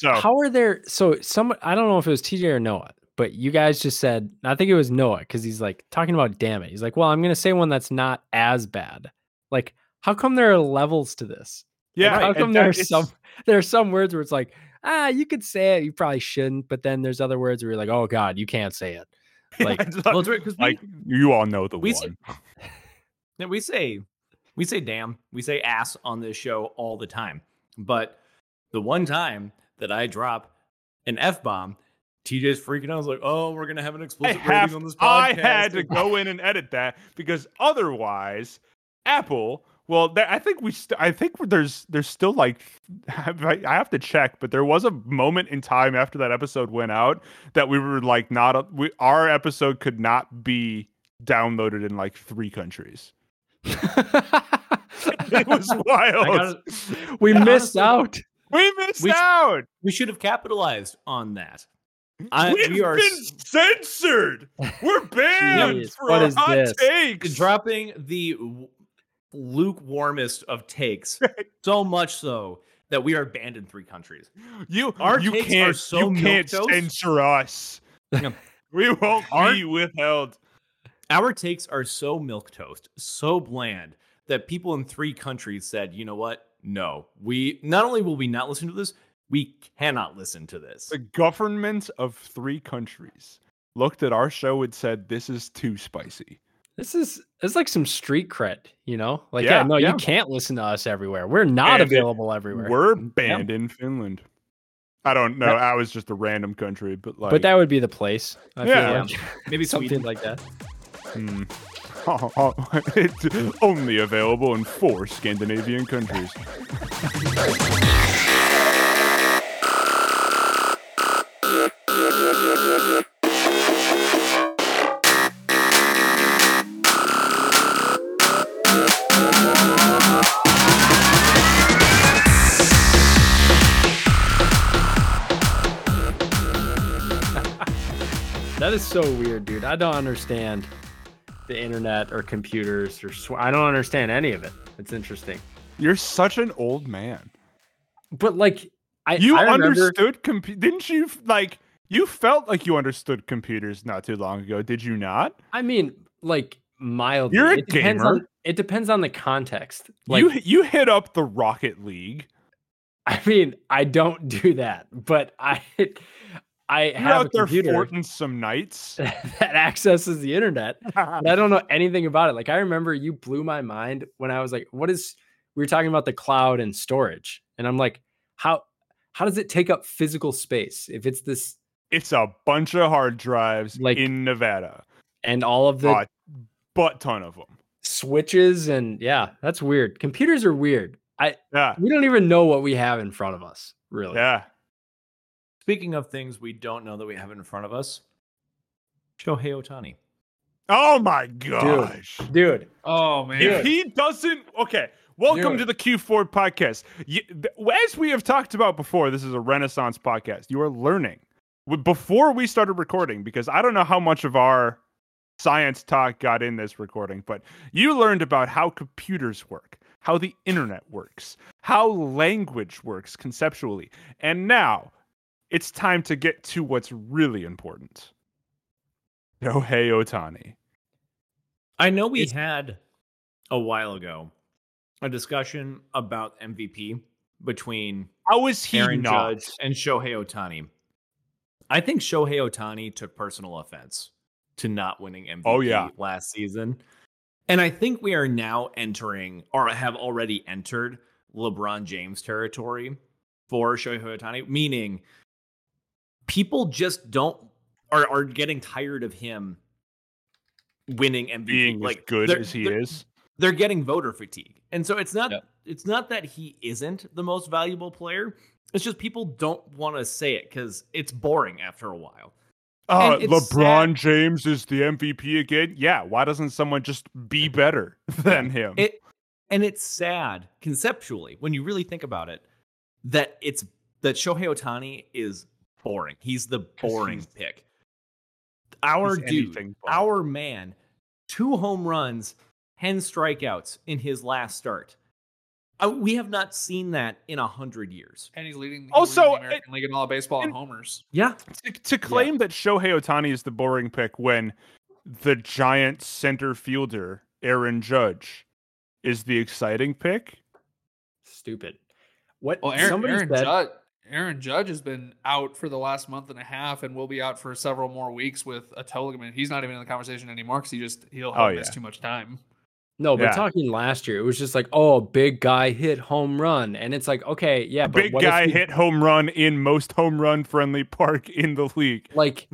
So how are there? So some I don't know if it was TJ or Noah, but you guys just said I think it was Noah because he's like talking about damn it. He's like, well, I'm gonna say one that's not as bad. Like, how come there are levels to this? yeah, Like, how come there are some there are some words where it's like, ah, you could say it, you probably shouldn't, but then there's other words where you're like, oh god, you can't say it. like- it's Well, it's because like you all know the we one. say, Yeah, we say we say damn, we say ass on this show all the time. But the one time that I drop an F bomb, TJ's freaking out. I was like, oh, we're gonna have an I, explicit have, rating on this I had to go in and edit that because otherwise, Apple. Well, there, I think we. St- I think there's there's still like I I have to check, but there was a moment in time after that episode went out that we were like not a, we, our episode could not be downloaded in like three countries. It was wild. gotta- we Yeah, missed honestly, out. We missed we sh- out. we should have capitalized on that. I, We've we are been censored. We're banned Jeez, for what hot this? takes. dropping the lukewarmest of takes, so much so that we are banned in three countries. You Our you takes are can't so you can't censor us. We won't Our- be withheld. Our takes are so milk toast, so bland that people in three countries said, "You know what? No, we not only will we not listen to this, we cannot listen to this." The government of three countries looked at our show and said, "This is too spicy." This is it's like some street cred, you know? Like, yeah, Yeah, no, yeah. you can't listen to us everywhere. We're not And it- available everywhere. We're banned in Finland. I don't know. That- I was just a random country, but like, but that would be the place. I Yeah. feel like. Maybe something like that. hmm. it's only available in four Scandinavian countries. That is so weird, dude. I don't understand the internet or computers or sw- I don't understand any of it. It's interesting. You're such an old man. But like I You I remember, understood comp didn't you like you felt like you understood computers not too long ago, did you not? I mean, like mildly. You're a it depends gamer. on it depends on the context. Like you you hit up the Rocket League. I mean, I don't do that, but I I You're have a out there computer forting some nights. that accesses the internet. I don't know anything about it. Like I remember you blew my mind when I was like, what is we were talking about the cloud and storage. And I'm like, how how does it take up physical space if it's this it's a bunch of hard drives Like- in Nevada. and all of the A butt ton of them. switches and yeah, that's weird. Computers are weird. I Yeah. we don't even know what we have in front of us, really. Yeah. Speaking of things we don't know that we have in front of us, Shohei Ohtani. Oh my gosh. Dude, Oh man. If he doesn't, okay. Welcome Dude. to the Q4 podcast. You, as we have talked about before, this is a Renaissance podcast. You are learning before we started recording because I don't know how much of our science talk got in this recording, but you learned about how computers work, how the internet works, how language works conceptually, and now it's time to get to what's really important. Yohei Ohtani. I know we It's- had a while ago a discussion about MVP between How is he Aaron not? Judge and Shohei Ohtani. I think Shohei Ohtani took personal offense to not winning MVP Oh, yeah. last season. And I think we are now entering or have already entered LeBron James territory for Shohei Ohtani, meaning people just don't are, are getting tired of him winning MVP. being like as good as he they're- is. they're getting voter fatigue. And so it's not Yep. it's not that he isn't the most valuable player. It's just people don't want to say it because it's boring after a while. Uh, LeBron sad- James is the MVP again. Yeah, why doesn't someone just be better than him? It and it's sad conceptually when you really think about it that it's that Shohei Ohtani is boring. He's the boring he's- pick. Our he's dude, our man, two home runs, 10 strikeouts in his last start. Uh, we have not seen that in a hundred years. And he's leading. he's Also, leading the American it- League in all of baseball and and- homers. Yeah, To, to claim that Shohei Ohtani is the boring pick when the giant center fielder Aaron Judge is the exciting pick. Stupid. What Well, Aaron, somebody Aaron said? Judge. Aaron Judge has been out for the last month and a half, and will be out for several more weeks with a toe ligament. He's not even in the conversation anymore because he just he'll Oh, miss yeah. too much time. No, but Yeah. talking last year, it was just like, oh, big guy hit home run, and it's like, okay, yeah, but Big what if guy he- hit home run in most home run friendly park in the league. like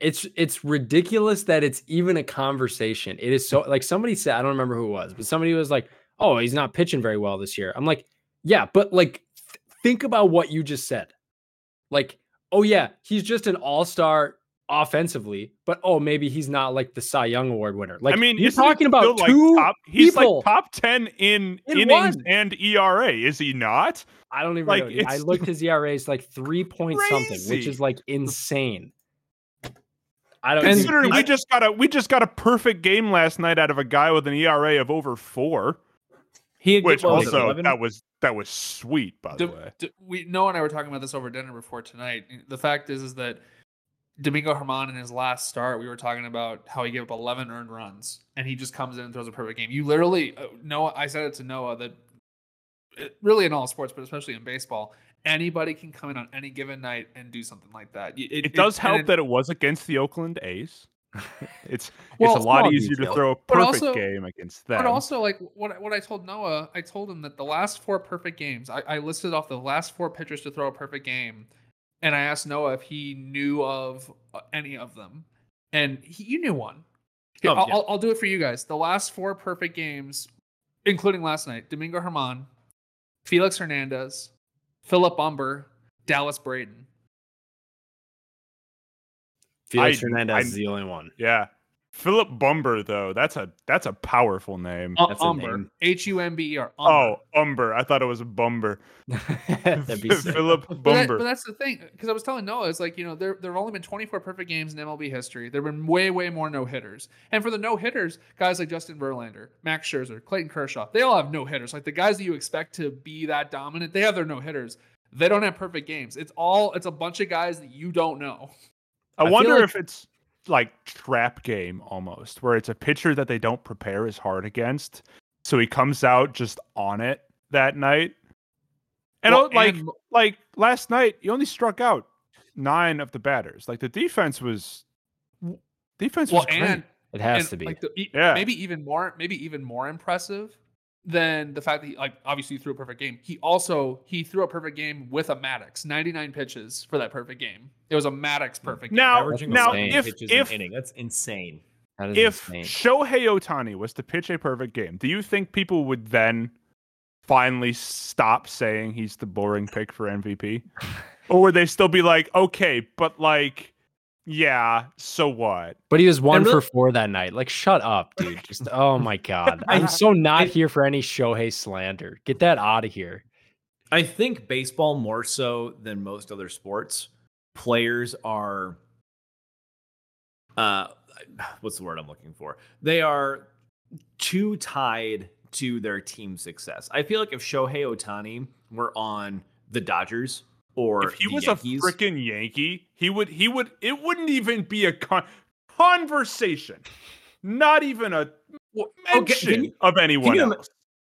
it's it's ridiculous that it's even a conversation. It is so like somebody said, I don't remember who it was, but somebody was like, "Oh, he's not pitching very well this year." I'm like, "Yeah, but like th- think about what you just said." Like, "Oh yeah, he's just an all-star offensively, but oh, maybe he's not like the Cy Young award winner." Like I mean, you're talking about still, two top, he's people. like top 10 in, In innings one. and ERA, is he not? I don't even like, know. I looked his ERA is like 3 point something, which is like insane. I don't Considering I- we just got a we just got a perfect game last night out of a guy with an ERA of over four, he had which what also 11? that was that was sweet by the D- way. d- we Noah and I were talking about this over dinner before tonight. The fact is, is that Domingo Germán in his last start, we were talking about how he gave up 11 earned runs, and he just comes in and throws a perfect game. You literally, uh, Noah. I said it to Noah that uh, really in all sports, but especially in baseball, anybody can come in on any given night and do something like that. Y- It, does and help it- that it was against the Oakland A's. It's Well, it's a lot small easier to throw a perfect also- game against them. But also, like what what I told Noah, I told him that the last four perfect games, I, I listed off the last four pitchers to throw a perfect game, and I asked Noah if he knew of uh, any of them, and he, you knew one. Here, Oh, I'll, yeah. I'll, I'll do it for you guys. The last four perfect games, including last night: Domingo Germán, Felix Hernandez, Philip Humber, Dallas Braden. Felix I- Hernandez I- is the only one. yeah. Philip Bumber though, that's a that's a powerful name. Uh, That's Humber. H U M B E R. oh, Umber. I thought it was a Bumber. That'd be sick. Philip But, that- Bumber. but that's the thing, because I was telling Noah, it's like you know there there have only been 24 perfect games in MLB history. There've been way way more no hitters, and for the no hitters, guys like Justin Verlander, Max Scherzer, Clayton Kershaw, they all have no hitters. Like the guys that you expect to be that dominant, they have their no hitters. They don't have perfect games. It's all it's a bunch of guys that you don't know. I I wonder like- if it's like trap game almost, where it's a pitcher that they don't prepare as hard against, so he comes out just on it that night. And Well, oh, like and- like last night, he only struck out nine of the batters. Like the defense was defense well, was great. and It has and, to be. like the, Yeah. maybe even more maybe even more impressive than the fact that he, like obviously he threw a perfect game. He also he threw a perfect game with a Maddux, 99 pitches for that perfect game. It was a Maddux perfect Now- game. Averaging now, if- pitches if- an inning. That's insane. That is if insane. Shohei Ohtani was to pitch a perfect game, do you think people would then finally stop saying he's the boring pick for MVP? or would they still be like, okay, but like, yeah, so what? But he was one really- for four that night. Like, shut up, dude. Just oh my god. I'm so not here for any Shohei slander. Get that out of here. I think baseball more so than most other sports, players are uh what's the word I'm looking for? They are too tied to their team success. I feel like if Shohei Ohtani were on the Dodgers or if he was Yankees, a freaking Yankee, he would he would it wouldn't even be a con- conversation. Not even a Well, okay, mention you- of anyone you else.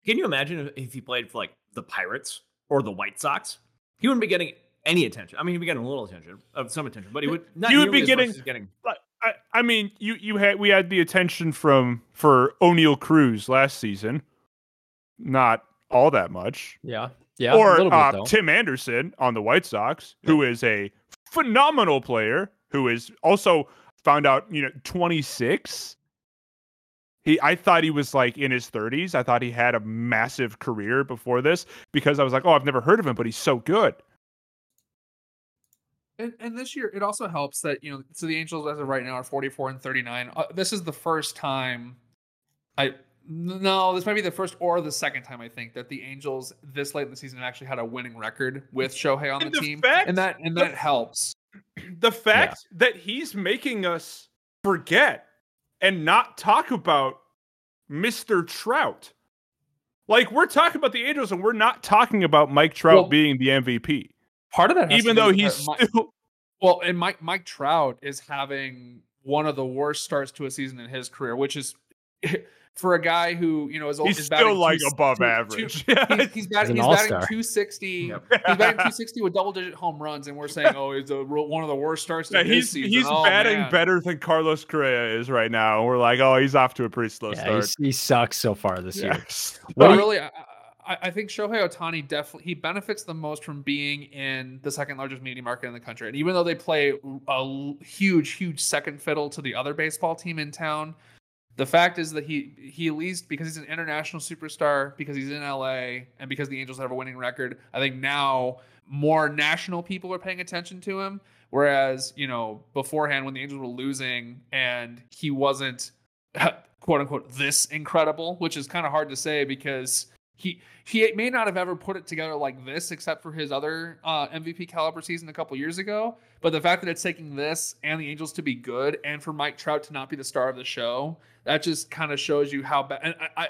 Can you imagine if, he played for like the Pirates or the White Sox? He wouldn't be getting any attention. I mean, he'd be getting a little attention, of some attention, but he would not. He would be getting- getting. I, I mean, you you had we had the attention from for Oneil Cruz last season, not all that much. Yeah. Yeah. or little bit, uh. Tim Anderson on the White Sox, who is a phenomenal player, who is also found out, you know, 26. He, I thought he was like in his 30s. I thought he had a massive career before this because I was like, oh, I've never heard of him, but he's so good. And, and this year, it also helps that you know. So the Angels, as of right now, are forty-four and thirty-nine. Uh, this is the first time. I no, this might be the first or the second time I think that the Angels this late in the season actually had a winning record with Shohei on the the team, fact- and that and the- that helps. The fact that he's making us forget and not talk about Mr. Trout. Like we're talking about the Angels, and we're not talking about Mike Trout Well, being the MVP, Part of that, has even to though he's that Mi- still. Well, and Mike Mike Trout is having one of the worst starts to a season in his career, which is for a guy who you know is, old. He's is still like two- above two- average. two- he's, he's batting, an he's batting 260. Yep. He's batting 260 with double digit home runs, and we're saying, oh, he's a, one of the worst starts Yeah, of he's season. he's Oh, batting man. better than Carlos Correa is right now. And we're like, oh, he's off to a pretty slow Yeah, start. he sucks so far this year. Yes. What But do you- really, I, I, I think Shohei Ohtani definitely he benefits the most from being in the second largest media market in the country. And even though they play a huge, huge second fiddle to the other baseball team in town, the fact is that he he at least because he's an international superstar, because he's in LA, and because the Angels have a winning record, I think now more national people are paying attention to him. Whereas you know beforehand when the Angels were losing and he wasn't quote unquote this incredible, which is kind of hard to say because he he may not have ever put it together like this except for his other uh, MVP caliber season a couple years ago. But the fact that it's taking this and the Angels to be good and for Mike Trout to not be the star of the show, that just kind of shows you how bad. And I, I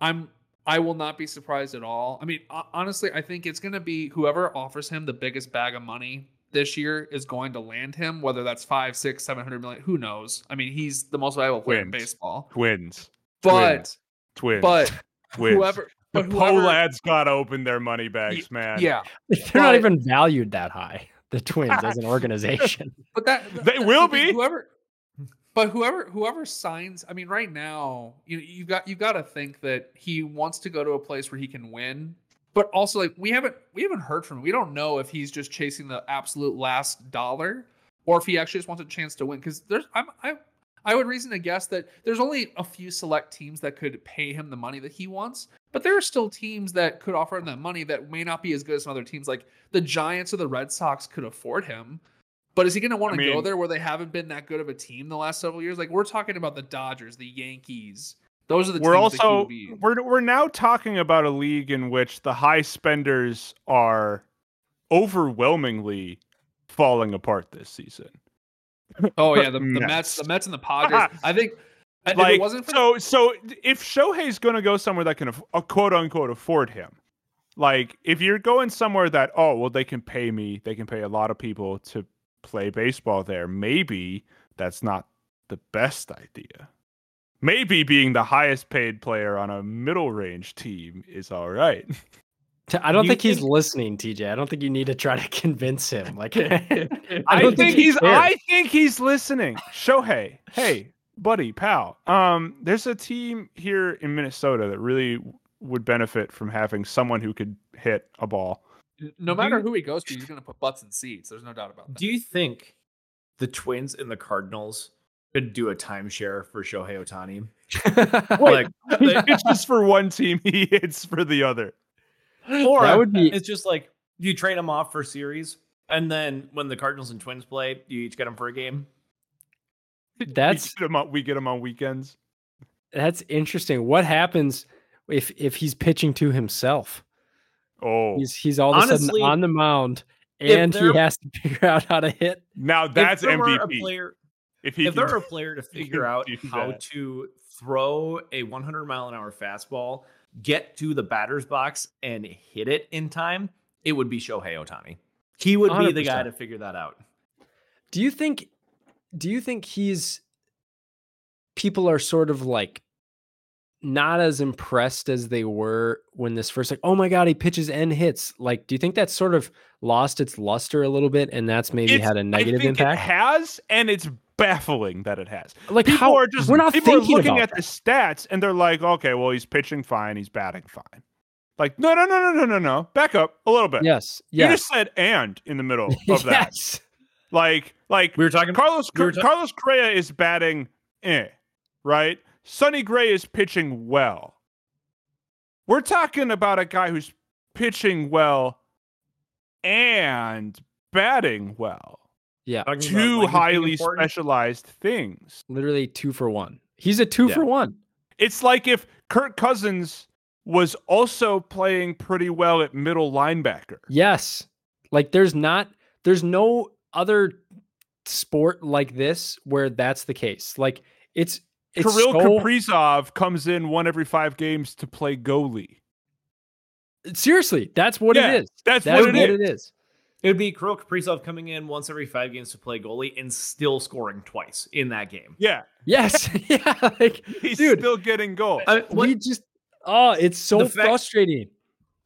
I'm I will not be surprised at all. I mean, honestly, I think it's going to be whoever offers him the biggest bag of money this year is going to land him, whether that's five, six, seven hundred million. Who knows? I mean, he's the most valuable player in baseball. Twins. But Twins. but Twins. whoever the but whoever- Pohlads got to open their money bags, man. yeah, They're not even valued that high. The Twins as an organization. but that They that's will be. whoever. But whoever whoever signs, I mean, right now, you you got you got to think that he wants to go to a place where he can win. But also, like we haven't we haven't heard from him. We don't know if he's just chasing the absolute last dollar or if he actually just wants a chance to win. Because there's I'm I I would reason to guess that there's only a few select teams that could pay him the money that he wants. But there are still teams that could offer him that money that may not be as good as some other teams. Like the Giants or the Red Sox could afford him. But is he going to want I to go there where they haven't been that good of a team the last several years? Like we're talking about the Dodgers, the Yankees. Those are the we're teams that he also be. we're we're now talking about a league in which the high spenders are overwhelmingly falling apart this season. Oh yeah, the, the Mets. Mets, the Mets and the Padres. I think Like it wasn't for so so if Shohei's going to go somewhere that can aff- uh, quote unquote afford him. Like if you're going somewhere that oh well they can pay me, they can pay a lot of people to play baseball there. Maybe that's not the best idea. Maybe being the highest paid player on a middle range team is all right. T- I don't You think he's think- listening, TJ. I don't think you need to try to convince him. Like, I, I don't think he he's. cares. I think he's listening. Shohei, hey, buddy, pal. Um, there's a team here in Minnesota that really would benefit from having someone who could hit a ball. no matter you- who he goes to, he's going to put butts in seats. There's no doubt about that. Do you think the Twins and the Cardinals could do a timeshare for Shohei Ohtani? Like, He pitches for one team, he hits for the other. Or that would be it's just like you trade them off for series, and then when the Cardinals and Twins play, you each get them for a game. that's we get them on, we get him on weekends. that's interesting. What happens if if he's pitching to himself? Oh, He's he's all of a sudden on the mound if and he has to figure out how to hit. now that's there were MVP. player, if he if can there were a player to figure out how that. to throw a 100 mile an hour fastball, get to the batter's box, and hit it in time, it would be Shohei Ohtani. He would be the guy 100%. to figure that out. Do you think do you think he's people are sort of like not as impressed as they were when this first like oh my god he pitches and hits like do you think that's sort of lost its luster a little bit and that's maybe It's- had a negative I think impact It has, and it's baffling that it has. like people how are just we're not people are looking about at the stats and they're like, okay, well he's pitching fine, he's batting fine. Like, no, no, no, no, no, no, no. Back up a little bit. that. yes You just said and in the middle of that. yes Like, like We were talking Carlos we were ta- Carlos Correa is batting eh, right? Sonny Gray is pitching well. We're talking about a guy who's pitching well and batting well. yeah talking Two language being highly specialized things. literally two for one he's a two Yeah. for one It's like if Kirk Cousins was also playing pretty well at middle linebacker. Yes. Like there's not there's no other sport like this where that's the case. Like it's it's Kirill so, Kaprizov comes in one every five games to play goalie. Seriously, that's what Yeah, it is. That's, That's what what it is. it is. It would be Kirill Kaprizov coming in once every five games to play goalie and still scoring twice in that game. Yeah, Yes. yeah. Like, he's Dude. still getting goals. I, what, we just, oh, it's so The fact- frustrating.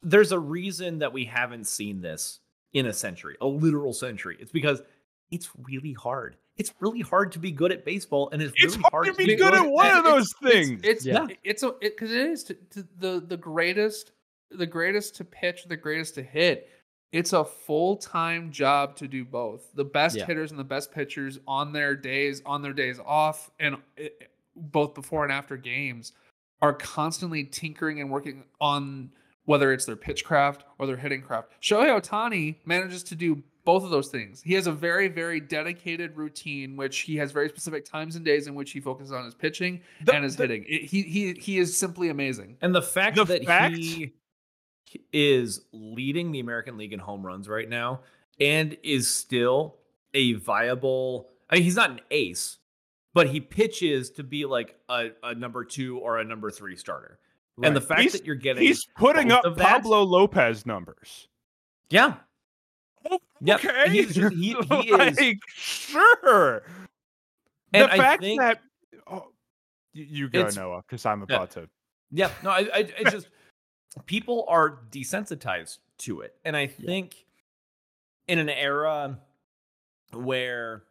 there's a reason that we haven't seen this in a century, a literal century. It's because it's really hard. It's really hard to be good at baseball, and it's it's really hard to be be good at one and of those it's- things. It's Yeah. it's a because it is to, to the the greatest the greatest to pitch, the greatest to hit. It's a full time job to do both. The best Yeah. hitters and the best pitchers on their days on their days off, and it, both before and after games, are constantly tinkering and working on whether it's their pitch craft or their hitting craft. Shohei Ohtani manages to do both of those things. He has a very, very dedicated routine, which he has very specific times and days in which he focuses on his pitching The- and his the- hitting. It- he he he is simply amazing. And the fact The that fact- he is leading the American League in home runs right now and is still a viable I mean he's not an ace, but he pitches to be like a, a number two or a number three starter. And the fact He's- that you're getting He's putting up of that- Pablo Lopez numbers. Yeah. Oh, yep. Okay, He's just- he- he is- sure. And the I fact think- that oh, you, go Noah because I'm Yeah. about to. Yeah, no, I, I it's just people are desensitized to it, and I think in an era where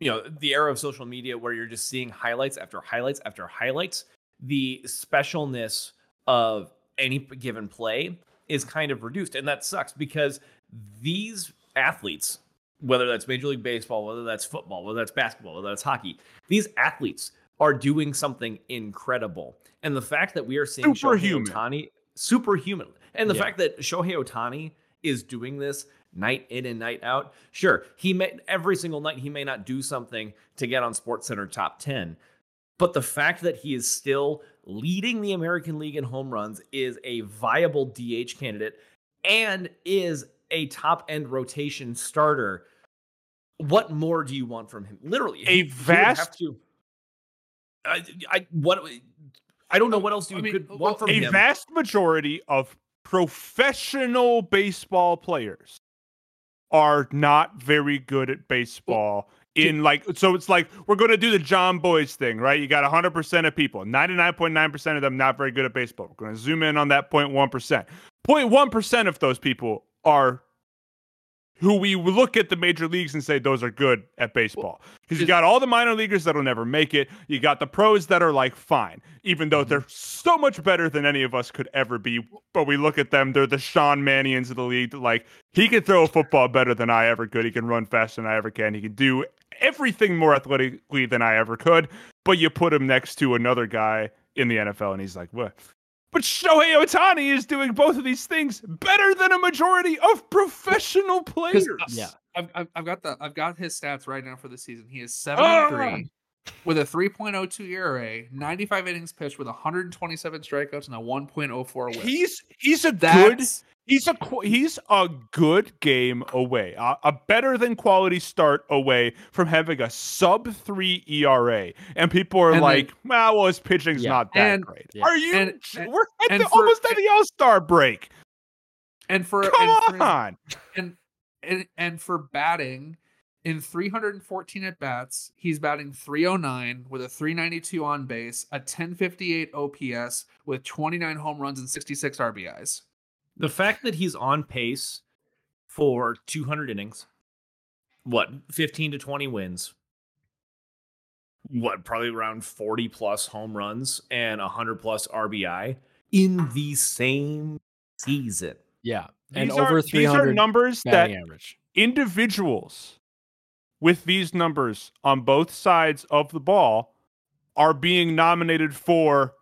you know the era of social media, where you're just seeing highlights after highlights after highlights, the specialness of any given play is kind of reduced, and that sucks because these athletes, whether that's Major League Baseball, whether that's football, whether that's basketball, whether that's hockey, these athletes are doing something incredible. And the fact that we are seeing Superhuman. Shohei Ohtani, superhuman, and the Yeah. fact that Shohei Ohtani is doing this night in and night out. Sure, he may every single night he may not do something to get on Sports Center top 10, but the fact that he is still leading the American League in home runs is a viable DH candidate and is a top end rotation starter. What more do you want from him? Literally, A vast- to. I, I what I don't know oh, what else you I mean, could oh, want from A him. vast majority of professional baseball players are not very good at baseball. In like, so it's like we're going to do the John Boys thing, right? You got 100% of people, 99.9% of them not very good at baseball. We're going to zoom in on that 0.1%. 0.1% of those people are who we look at the major leagues and say those are good at baseball. Because you got all the minor leaguers that'll never make it. You got the pros that are like fine, even though mm-hmm. they're so much better than any of us could ever be. But we look at them, they're the Sean Mannions of the league. Like he can throw a football better than I ever could. He can run faster than I ever can. He can do everything more athletically than I ever could. But you put him next to another guy in the NFL, and he's like, what? But Shohei Ohtani is doing both of these things better than a majority of professional players. Yeah. I've, I've I've got the I've got his stats right now for the season. He is Ah! 73 with a 3.02 ERA, 95 innings pitched with 127 strikeouts and a 1.04 whip. He's he's a good he's a he's a good game away, a, a better than quality start away from having a sub three ERA, and people are And then- like, "Well, well, his pitching's Yeah. not that And- great." yeah. Are you? And- we're at the, for- almost at the All Star break. and for Come and for on, and and and for batting in 314 at bats, he's batting 309 with a 392 on base, a 1058 OPS with 29 home runs and 66 RBIs. The fact that he's on pace for 200 innings, what, 15 to 20 wins, what, probably around 40 plus home runs and 100 plus RBI in the same season. Yeah. And these are, over these 300 are numbers that average. individuals with these numbers on both sides of the ball are being nominated for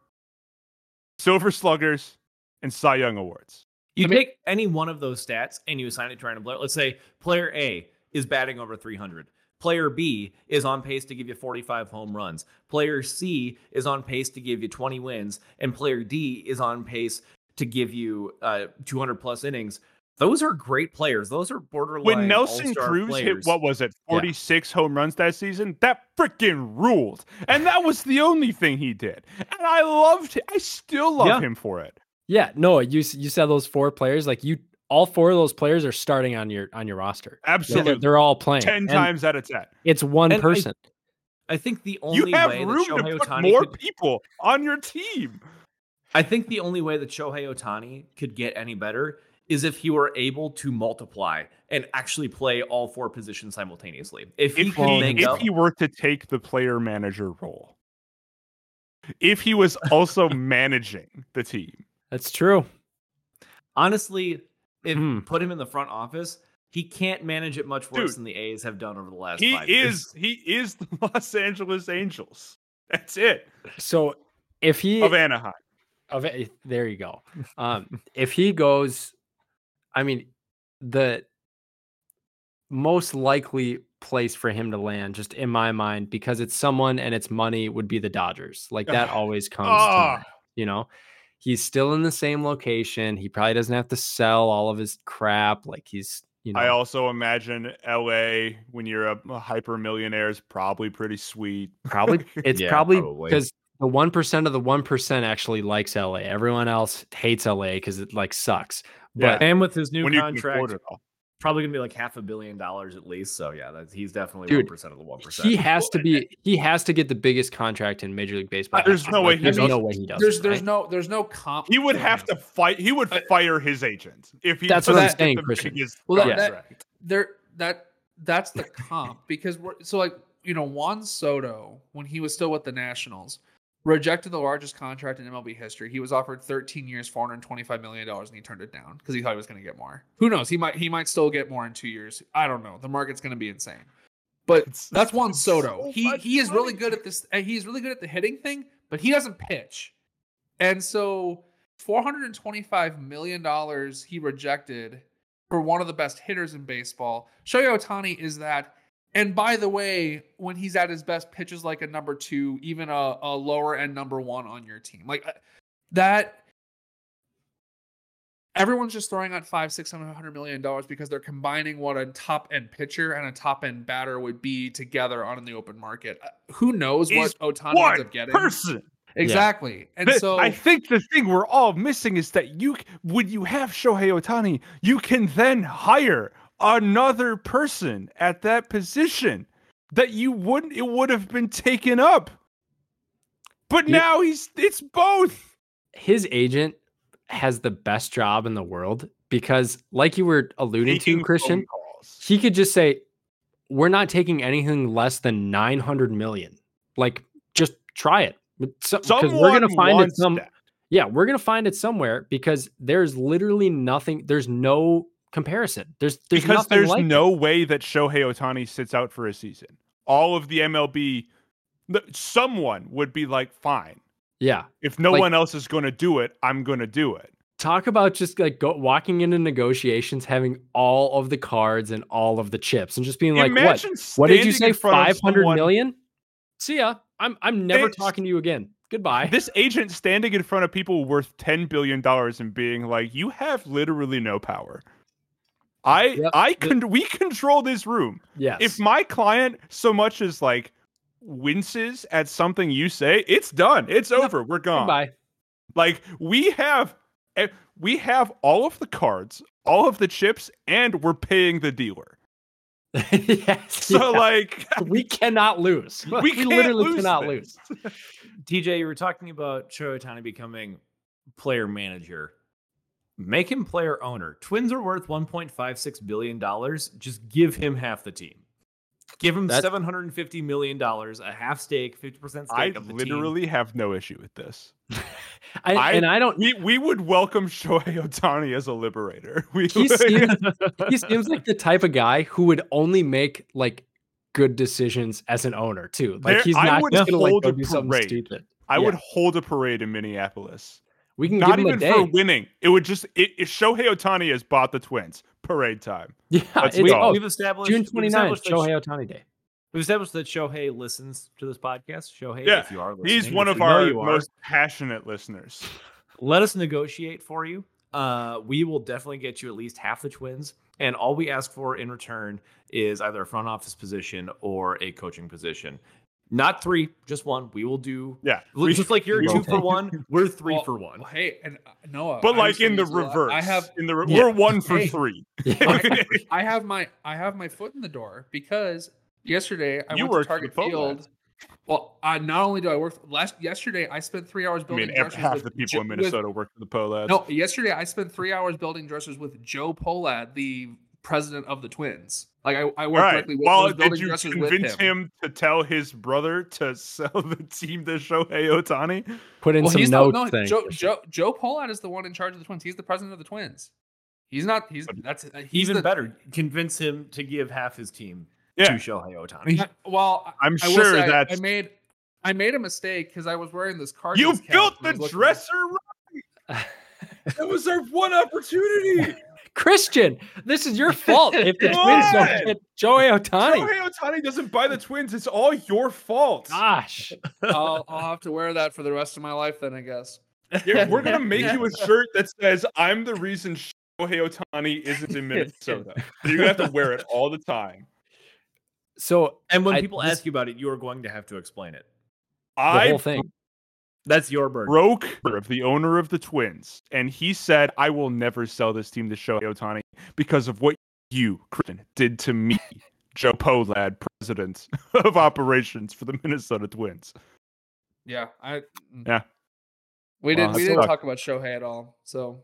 Silver Sluggers and Cy Young awards. You I mean- take any one of those stats and you assign it to random player. Let's say player A is batting over 300. Player B is on pace to give you 45 home runs. Player C is on pace to give you 20 wins. And player D is on pace to give you uh, 200 plus innings. Those are great players. Those are borderline. When Nelson all-star Cruz players. hit what was it, 46 home runs that season, that freaking ruled. And that was the only thing he did. And I loved it. I still love Yeah. him for it. Yeah, no, you you said those four players like you all four of those players are starting on your on your roster. Absolutely. They're, they're all playing. 10 And times out of 10. It's one And person. I think the only You have way room that to put Ohtani more could, people on your team. I think the only way that Shohei Ohtani could get any better is if he were able to multiply and actually play all four positions simultaneously. If he If he, make if up, he were to take the player manager role, if he was also managing the team, That's true. honestly, if Hmm. put him in the front office, he can't manage it much worse Dude, than the A's have done over the last he five years. is he is the Los Angeles Angels. That's it So if he of Anaheim. of there you go. Um, if he goes, I mean, the most likely place for him to land, just in my mind, because it's someone and it's money, would be the Dodgers. Like that always comes. to ah! mind, you know, he's still in the same location. He probably doesn't have to sell all of his crap. Like he's, you know, I also imagine LA when you're a, a hyper millionaire is probably pretty sweet. probably it's Yeah, probably probably. because the one percent of the one percent actually likes LA. Everyone else hates LA because it like sucks. Yeah. But and with his new when you can afford contract, probably gonna be like half a billion dollars at least. So yeah, that's, he's definitely one percent of the one percent. he has to be he has to get the biggest contract in Major League Baseball. There's no way he there's no doesn't. way he does. There's there's no there's no comp. He would have him. to fight. He would Uh, fire his agent if he. That's what doesn't I'm saying, the Christian. Well, that- that- contract. there that that's the comp because we're so like you know Juan Soto when he was still with the Nationals rejected the largest contract in MLB history. He was offered 13 years, 425 million dollars, and he turned it down because he thought he was going to get more. Who knows? He might he might still get more in two years. I don't know. The market's going to be insane. But It's- that's Juan Soto. so he he is really good at this. He's really good at the hitting thing, but he doesn't pitch. And so, 425 million dollars he rejected for one of the best hitters in baseball. Shohei Ohtani is that. And by the way, when he's at his best, pitches like a number two, even a, a lower end number one on your team. Like uh, that. Everyone's just throwing out five, six, seven hundred million dollars because they're combining what a top end pitcher and a top end batter would be together on in the open market. Uh, Who knows what Ohtani ends One up getting? person. Exactly. And Th- so I think the thing we're all missing is that you, c- when you have Shohei Ohtani, you can then hire another person at that position that you wouldn't. It would have been taken up. But Yeah. now he's it's both. his agent has the best job in the world because, like you were alluding Taking to, Christian, he could just say, "We're not taking anything less than nine hundred million. Like, just try it." Because we're gonna find it some. that. Yeah, we're gonna find it somewhere because there's literally nothing. There's no comparison. There's there's because there's like it. no way that Shohei Ohtani sits out for a season. All of the MLB, someone would be like, fine. Yeah, If no Like- one else is going to do it, I'm going to do it. talk about just like go, walking into negotiations, having all of the cards and all of the chips, and just being like, "What? Imagine What did you say? in front of Five hundred million? See ya. I'm I'm never talking to you again. Goodbye. This agent standing in front of people worth ten billion dollars and being like, "You have literally no power. I Yep. I can we control this room. yes. If my client so much as like winces at something you say, it's done. It's over. We're gone. Bye. Like we have we have all of the cards, all of the chips, and we're paying the dealer. yes. So yeah. like we cannot lose. We, we can't literally lose cannot this. lose. TJ, you were talking about Shohei becoming player manager. Make him player owner. Twins are worth 1.56 billion dollars. Just give him half the team. Give him That's- 750 million dollars, a half stake, 50% stake I of the team. literally have no issue with this. I, I- and I don't. We we would welcome Shohei Ohtani as a liberator. We He seems he seems like the type of guy who would only make like good decisions as an owner too. Like There- he's not just gonna like hold go a do something parade. stupid. I would hold a parade in Minneapolis. We can Not give him a even day. for winning. It would just it, if Shohei Ohtani has bought the Twins. Parade time. yeah, Let's it's, go. oh, we've established June we've 29th, established Shohei Ohtani Day. We've established that Shohei listens to this podcast. Shohei, Yeah, if you are listening, He's one of our most passionate listeners. let us negotiate for you. Uh, we will definitely get you at least half the twins, and all we ask for in return is either a front office position or a coaching position. Not three, just one. We will do. Yeah, Well, just like you're two will- for one, we're three Well, for one. Well, hey, and uh, Noah. but I like in the reverse. I have in the re- Yeah. we're one for Hey. three. I, I have my I have my foot in the door because yesterday I You went worked to for Target Field. Labs. Well, I not only do I work last yesterday, I spent three hours building. I building mean, dressers half with the people Jo- in with- Minnesota work for the Pohlads. No, yesterday I spent three hours building dressers with Joe Pohlad, the president of the Twins. Like I, I All worked right. directly with, Well, was did you convince him. him to tell his brother to sell the team to Shohei Ohtani? Put in Well, some he's notes. not, no, thing. Joe, Joe Joe Pohlad is the one in charge of the Twins. He's the president of the Twins. He's not. He's that's uh, he's Even the, better, convince him to give half his team Yeah. to Shohei Ohtani. I- well, I'm I sure say I- that's- I made. I made a mistake because I was wearing this card. You built the dresser right. That was our one opportunity. Christian, this is your fault if the Twins don't get Joey Ohtani. Shohei Ohtani doesn't buy the Twins. It's all your fault. Gosh. I'll, I'll have to wear that for the rest of my life. Then I guess. Yeah, we're gonna make you a shirt that says "I'm the reason Shohei Ohtani isn't in Minnesota." You're gonna have to wear it all the time. So And when I- people this- ask you about it, you are going to have to explain it. the I whole thing. That's your burden. broke of the owner of the Twins, and he said, "I will never sell this team to Shohei Ohtani because of what you, Christian, did to me, Joe Pohlad, president of operations for the Minnesota Twins." Yeah, I. Mm. Yeah. We Well, didn't. that we didn't talk about Shohei at all. So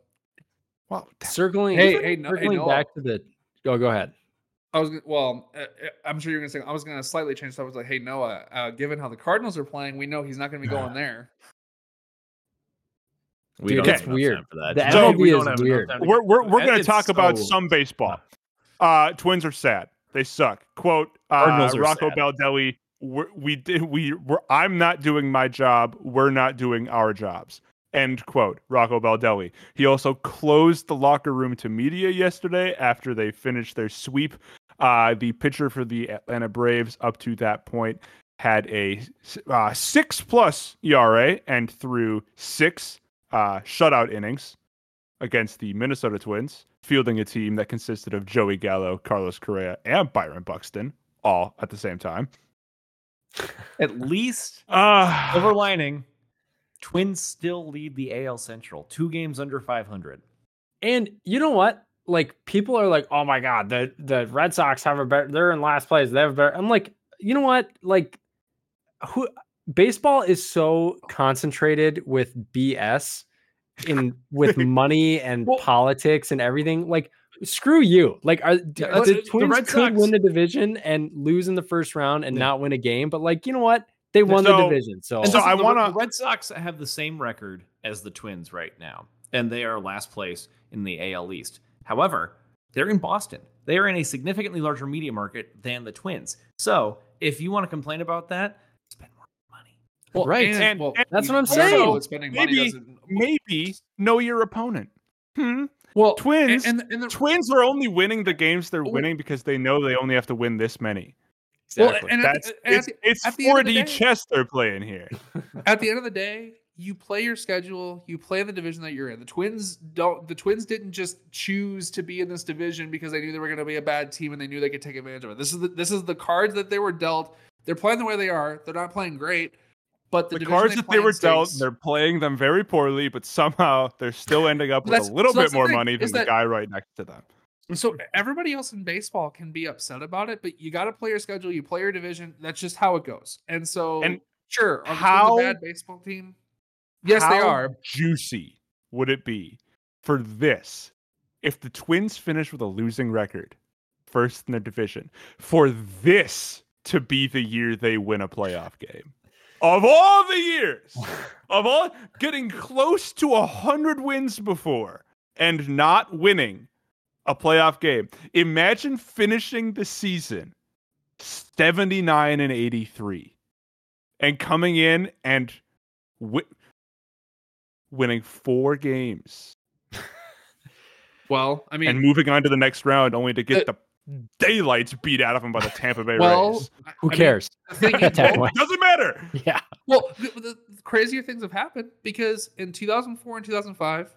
Wow. Circling Hey, hey, no- hey, circling Noah. back to the oh go ahead. I was well. Uh, uh, I'm sure you're gonna say I was gonna slightly change. So I was like, hey Noah, uh, given how the Cardinals are playing, we know he's not gonna be going there. We Dude, don't it's have enough weird. time for that. The Just MLB like we is don't have enough weird. time to We're we're, we're gonna It's talk about some baseball. Uh, Twins are sad. They suck. Quote uh, Cardinals are Rocco sad. Baldelli. We're, we did we we're, I'm not doing my job. We're not doing our jobs. End quote. Rocco Baldelli. He also closed the locker room to media yesterday after they finished their sweep. Uh, the pitcher for the Atlanta Braves up to that point had a uh, six plus ERA and threw six uh, shutout innings against the Minnesota Twins, fielding a team that consisted of Joey Gallo, Carlos Correa, and Byron Buxton, all at the same time. At least Uh, silver lining, Twins still lead the AL Central, two games under 500. And you know what? Like people are like, "Oh my god, the the Red Sox have a better. They're in last place. They have a better." I'm like, you know what? Like, who? Baseball is so concentrated with BS in with money and Well- politics and everything. Like, screw you. Like, are Yeah, the the Twins Red could Sox- win the division and lose in the first round and Yeah. not win a game, but like, you know what? They won the division. So, And So I wanna- the Red Sox have the same record as the Twins right now, and they are last place in the AL East. However, they're in Boston. They are in a significantly larger media market than the Twins. So, if you want to complain about that, spend more money. Well, Right. and- And- well, and that's what I'm we already know saying. that Spending money Maybe- doesn't. maybe know your opponent. Hmm. Well, Twins. and, and the, Twins are only winning the games they're Well- winning because they know they only have to win this many. Well, exactly. and That's at it's, the- it's at the end of the 4D day- chess they're playing here. at the end of the day, you play your schedule, you play the division that you're in. The Twins don't the Twins didn't just choose to be in this division because they knew they were going to be a bad team and they knew they could take advantage of it. This is the, this is the cards that they were dealt. They're playing the way they are. They're not playing great, but the, The, cards that they were dealt, they're playing them very poorly, but somehow they're still ending up with a little so bit more thing, money than is the guy right next to them. So everybody else in baseball can be upset about it, but you got to play your schedule, you play your division. That's just how it goes. And so, And sure, are how- a bad baseball team? Yes, they How are. Juicy would it be for this if the Twins finish with a losing record, first in their division, for this to be the year they win a playoff game? Of all the years, of all getting close to a hundred wins before and not winning a playoff game, imagine finishing the season 79 and 83 and coming in and wi- winning four games Well, I mean, and moving on to the next round only to get The- the daylights beat out of them by the Tampa Bay well, Rays. Who I mean, cares? the thing is, well, Doesn't matter. yeah. Well, the, the crazier things have happened because in 2004 and 2005,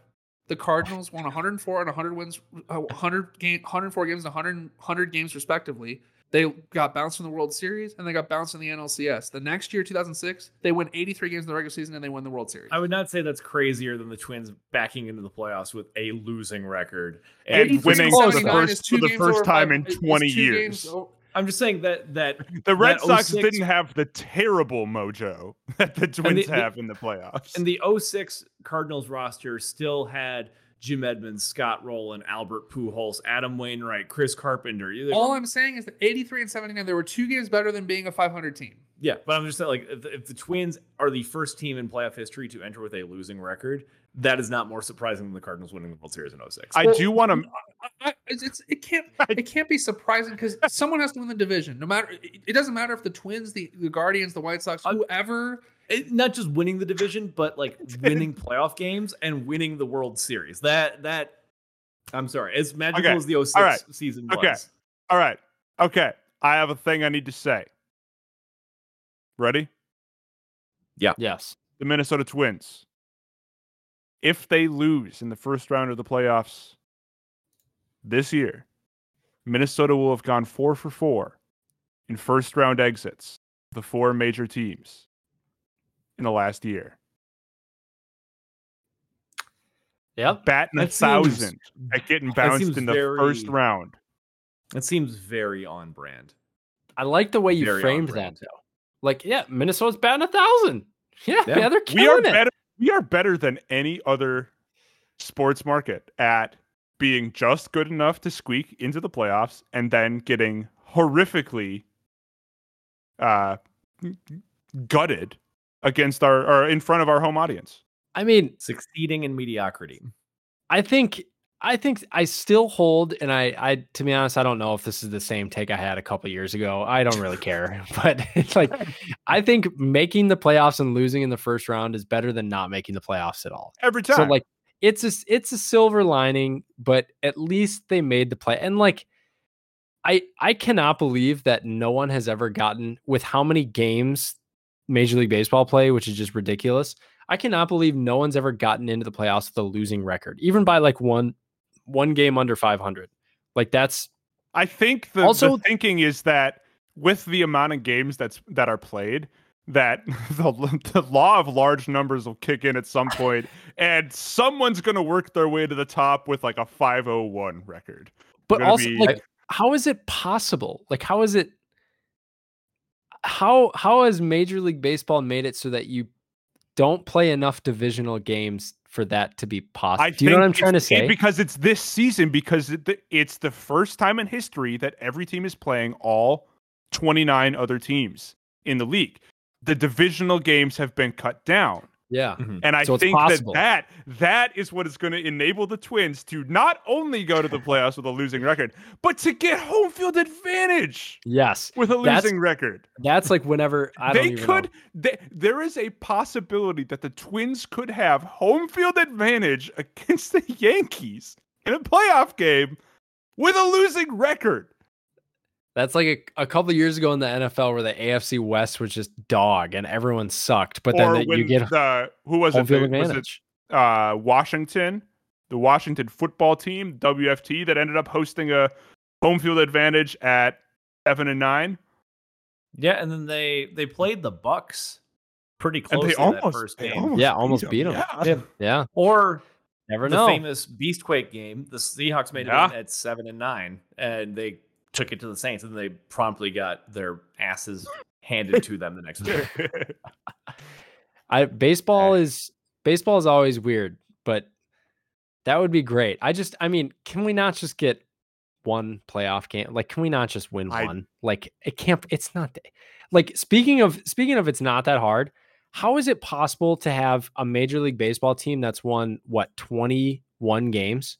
the Cardinals won 104 and 100 wins, uh, 100 game, 104 games, and 100, 100 games respectively. They got bounced from the World Series and they got bounced in the NLCS. The next year, 2006, they win 83 games in the regular season and they win the World Series. I would not say that's crazier than the Twins backing into the playoffs with a losing record And 83 winning for the first- for the first time five- in 20 years. games o- I'm just saying that that The Red that Sox 06 didn't have the terrible mojo that the Twins the- have in the playoffs. and the 06 Cardinals roster still had Jim Edmonds, Scott Rolen, Albert Pujols, Adam Wainwright, Chris Carpenter. Either- All I'm saying is that 83 and 79, there were two games better than being a 500 team. yeah, but I'm just saying, like, if the, if the Twins are the first team in playoff history to enter with a losing record, that is not more surprising than the Cardinals winning the World Series in 06. I Well, do want to. It's, it's it can't it can't be surprising because someone has to win the division. No matter it, it doesn't matter if the Twins, the, the Guardians, the White Sox, I'm- whoever. It- not just winning the division, but like winning playoff games and winning the World Series. That that I'm sorry, as magical Okay, as the 06 all right, season was. okay. All right. Okay. I have a thing I need to say. Ready? Yeah. Yes. The Minnesota Twins. If they lose in the first round of the playoffs this year, Minnesota will have gone four for four in first round exits, the four major teams in the last year. Yep. Batting a That seems- thousand at getting bounced in the first round. That seems very on brand. I like the way you Very framed that though. Like, yeah, Minnesota's batting a thousand. Yeah, Yeah. yeah, they're killing we are it. better we are better than any other sports market at being just good enough to squeak into the playoffs and then getting horrifically uh gutted against our or in front of our home audience. I mean, Succeeding in mediocrity. I think I think I still hold, and I, I to be honest, I don't know if this is the same take I had a couple years ago. I don't really care, but it's like I think making the playoffs and losing in the first round is better than not making the playoffs at all. Every time. So like it's a it's a silver lining, but at least they made the play. And like I I cannot believe that no one has ever gotten with how many games Major League Baseball play, which is just ridiculous. I cannot believe no one's ever gotten into the playoffs with a losing record, even by like one one game under 500. Like that's I think the, Also- the thinking is that with the amount of games that's that are played, that the, the law of large numbers will kick in at some point, and someone's going to work their way to the top with like a 501 record. but also be- like how is it possible? Like how is it how how has Major League Baseball made it so that you don't play enough divisional games for that to be possible? I Do you know what I'm trying to say? because it's this season, because it, it's the first time in history that every team is playing all 29 other teams in the league. The divisional games have been cut down. Yeah. Mm-hmm. And I So think that that that is what is going to enable the Twins to not only go to the playoffs with a losing record, but to get home field advantage Yes. with a That's- losing record. That's like whenever I don't they even could. know. They, there is a possibility that the Twins could have home field advantage against the Yankees in a playoff game with a losing record. That's like a, a couple years ago in the NFL where the AFC West was just dog and everyone sucked, but then the- when you get the who was home it? field The- was it advantage. uh, Washington, the Washington football team, WFT, that ended up hosting a home field advantage at seven and nine, Yeah, and then they they played the Bucs pretty and close they to almost, that first they game. Yeah, almost beat 'em. Yeah. Yeah. Yeah. Or Never the know. famous Beastquake game, the Seahawks made Yeah. it at seven and nine, and they took it to the Saints, and they promptly got their asses handed to them the next week. I baseball is baseball is always weird, but that would be great. I just I mean, can we not just get one playoff game? Like can we not just win I- one? Like it can't it's not th- like speaking of speaking of it's not that hard. How is it possible to have a major league baseball team that's won what 21 games?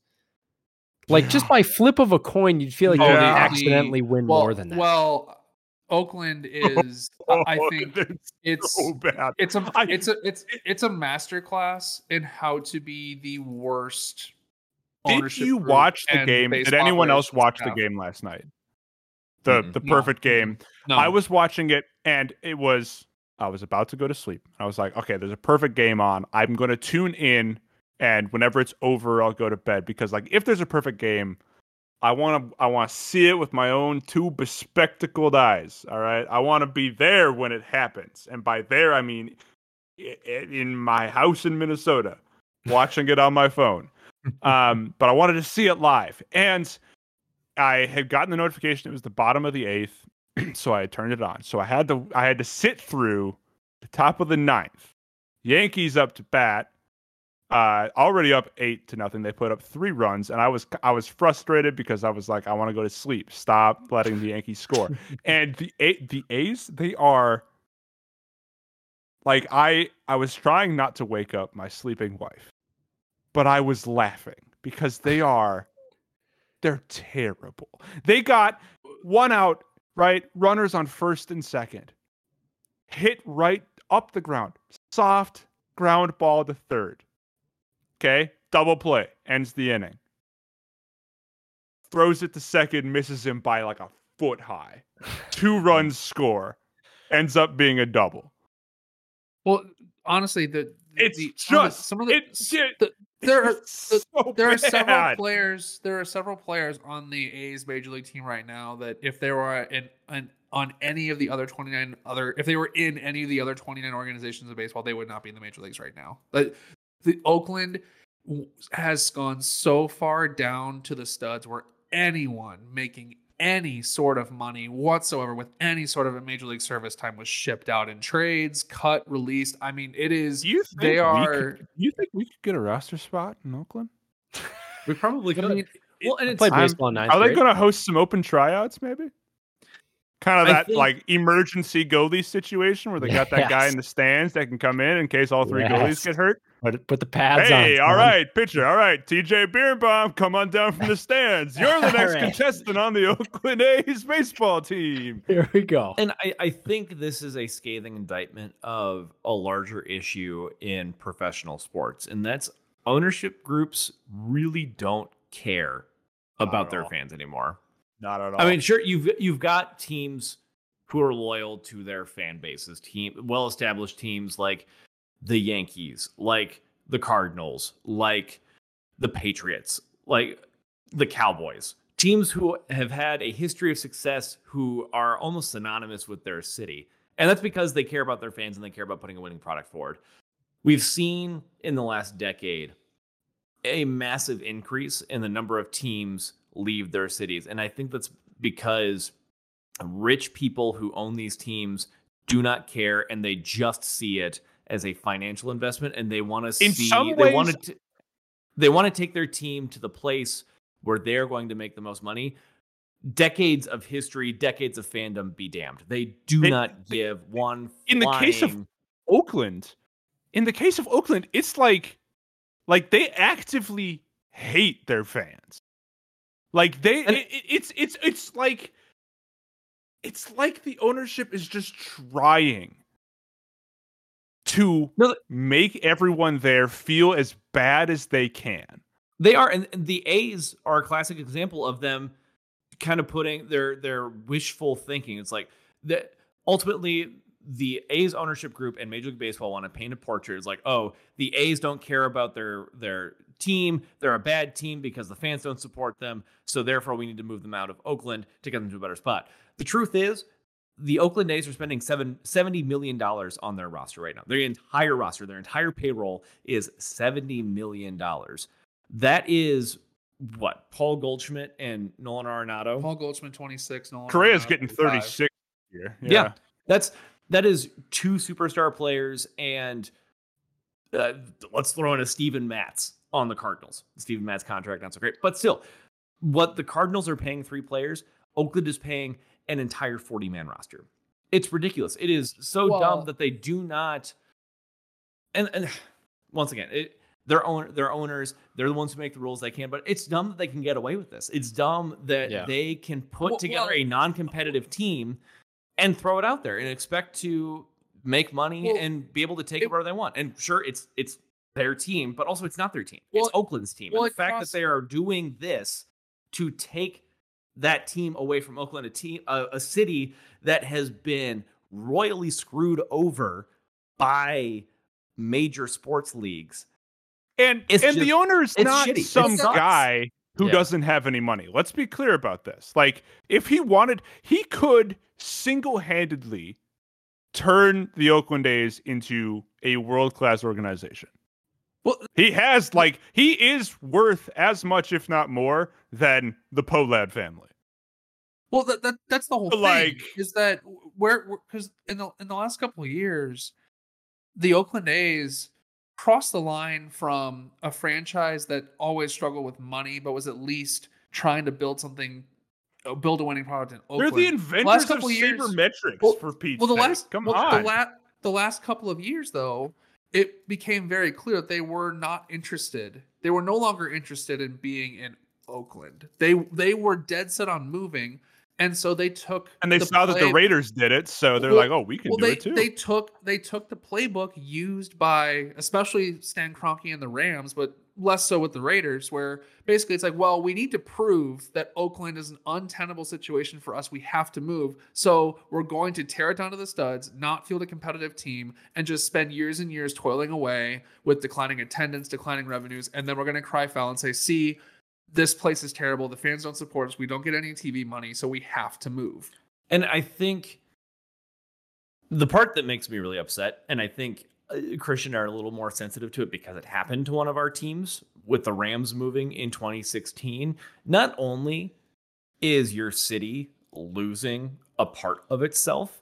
Like just by flip of a coin, you'd feel like you oh, would Yeah. accidentally win well, more than that. Well, Oakland oh, is. I- I think it's it's so bad. it's a I- it's a it's it's a masterclass in how to be the worst. Did you watch the game? Did anyone else watch the game last night? The Mm-mm. the No. perfect game. No, I was watching it and it was I was about to go to sleep. I was like, okay, there's a perfect game on. I'm going to tune in and whenever it's over I'll go to bed because like if there's a perfect game I want to I want to see it with my own two bespectacled eyes. All right, I want to be there when it happens, and by there I mean in my house in Minnesota, watching it on my phone. Um, but I wanted to see it live, and I had gotten the notification. It was the bottom of the eighth, so I turned it on. So I had to I had to sit through the top of the ninth. Yankees up to bat uh, already up eight to nothing. They put up three runs, and I was I was frustrated because I was like, I want to go to sleep. Stop letting the Yankees score. and the A- the A's, they are like I I was trying not to wake up my sleeping wife, but I was laughing because they are they're terrible. They got one out, right? Runners on first and second. Hit right up the ground. Soft ground ball to third Okay. Double play. Ends the inning. Throws it to second, misses him by like a foot high. Two runs score. Ends up being a double. Well, honestly, the it's the, just some of the, it's, the there are so there are several players there are several players on the A's major league team right now that if they were in, in on any of the other 29 other if they were in any of the other 29 organizations of baseball they would not be in the major leagues right now but the Oakland has gone so far down to the studs where anyone making any sort of money whatsoever with any sort of a major league service time was shipped out in trades, cut, released. I mean, it is. Do you think they are. Could, you think we could get a roster spot in Oakland? We probably could. I mean, well, and it's play baseball. Nice. Are they going to host some open tryouts? Maybe kind of that think, like emergency goalie situation where they got that yes. guy in the stands that can come in in case all three yes. goalies get hurt. Put, put the pads hey, on. all right, pitcher. All right, TJ Beerbaum, come on down from the stands. You're the next right. contestant on the Oakland A's baseball team. Here we go. And I, I think this is a scathing indictment of a larger issue in professional sports, and that's ownership groups really don't care about their all. fans anymore. Not at all. I mean, sure, you've you've got teams who are loyal to their fan bases, team well established teams like the Yankees, like the Cardinals, like the Patriots, like the Cowboys. Teams who have had a history of success who are almost synonymous with their city. And that's because they care about their fans and they care about putting a winning product forward. We've seen in the last decade a massive increase in the number of teams leave their cities. And I think that's because rich people who own these teams do not care and they just see it as a financial investment and they want to see some they want to they want to take their team to the place where they're going to make the most money. Decades of history, decades of fandom be damned. They do They- not give one in the case of- Oakland, in the case of Oakland, it's like like they actively hate their fans. Like they it, it- it's it's it's like it's like the ownership is just trying to No, make everyone there feel as bad as they can. They are, and and the A's are a classic example of them kind of putting their their wishful thinking. It's like that ultimately the A's ownership group and Major League Baseball want to paint a portrait. It's like, oh, the A's don't care about their their team. They're a bad team because the fans don't support them. So therefore, we need to move them out of Oakland to get them to a better spot. The truth is, the Oakland A's are spending seven, $70 million on their roster right now. Their entire roster, their entire payroll is $70 million. That is what? Paul Goldschmidt and Nolan Arenado. Paul Goldschmidt, 26. Nolan Correa's Arenado, getting 36 here. Yeah. That's that is two superstar players and uh, let's throw in a Steven Matz on the Cardinals. Steven Matz contract not so great, but still, what the Cardinals are paying three players, Oakland is paying an entire 40 man roster. It's ridiculous. It is so Well- dumb that they do not. And and once again, it, they're own their owners. They're the ones who make the rules. They can, but it's dumb that they can get away with this. It's dumb that Yeah. they can put Well- together well- a non-competitive team and throw it out there and expect to make money Well, and be able to take it- it wherever they want. And sure, it's it's their team, but also it's not their team. Well, it's Oakland's team. well, and the fact cross- that they are doing this to take that team away from Oakland, a team, a, a city that has been royally screwed over by major sports leagues. And It's and the just- owner's not shitty. Some guy who Yeah. doesn't have any money. Let's be clear about this. Like, if he wanted, he could single handedly turn the Oakland A's into a world class organization. Well, He has, like, he is worth as much, if not more, than the Pohlad family. Well, that, that that's the whole But, thing. like- is that where because in the in the last couple of years, the Oakland A's crossed the line from a franchise that always struggled with money, but was at least trying to build something, uh, build a winning product in Oakland. They're the inventors Last of couple years- sabermetrics Well- for Pete's well, the sake. last Come well, on. the, la- the last couple of years though, it became very clear that they were not interested. They were no longer interested in being in Oakland. They they were dead set on moving, and so they took and they the saw that the Raiders did it, so they're Well- like, "Oh, we can well, do they it too." they took they took the playbook used by especially Stan Kroenke and the Rams, but less so with the Raiders, where basically it's like, well, we need to prove that Oakland is an untenable situation for us. We have to move, so we're going to tear it down to the studs, not field a competitive team, and just spend years and years toiling away with declining attendance, declining revenues, and then we're going to cry foul and say, see. This place is terrible. The fans don't support us. We don't get any TV money, so we have to move. And I think the part that makes me really upset, and I think uh, Christian are a little more sensitive to it because it happened to one of our teams with the Rams moving in 2016. Not only is your city losing a part of itself,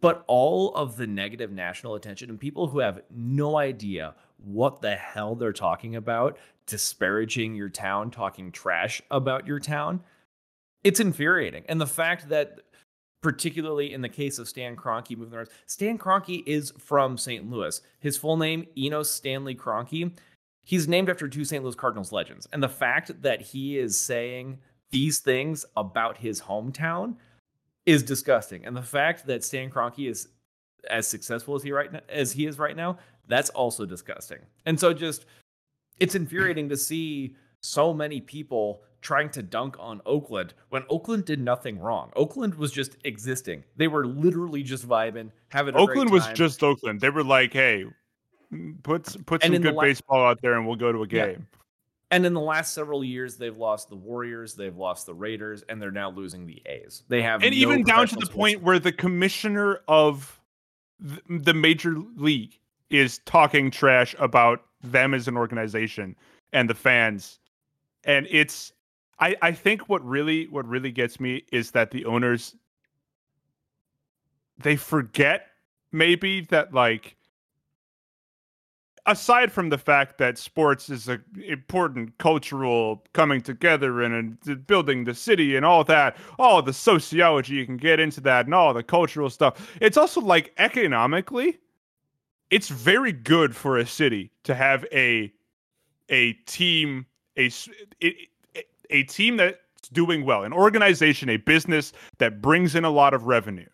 but all of the negative national attention and people who have no idea what the hell they're talking about, disparaging your town, talking trash about your town, it's infuriating. And the fact that, particularly in the case of Stan Kroenke moving around, Stan Kroenke is from St. Louis. His full name, Enos Stanley Kroenke. He's named after two St. Louis Cardinals legends. And the fact that he is saying these things about his hometown is disgusting. And the fact that Stan Kroenke is as successful as he right now, as he is right now, that's also disgusting. And so just it's infuriating to see so many people trying to dunk on Oakland when Oakland did nothing wrong. Oakland was just existing. They were literally just vibing, having a great Oakland was just Oakland. They were like, "Hey, put put And some good la- baseball out there, and we'll go to a Yeah. game." And in the last several years, they've lost the Warriors, they've lost the Raiders, and they're now losing the A's. They have And no even down to the sports- point where the commissioner of the major league is talking trash about them as an organization and the fans, and it's. I, I think what really what really gets me is that the owners they forget maybe that like aside from the fact that sports is a important cultural coming together and uh, building the city and all that all the sociology you can get into that and all the cultural stuff it's also like economically it's very good for a city to have a a team a s- it- it- a team that's doing well an organization a business that brings in a lot of revenue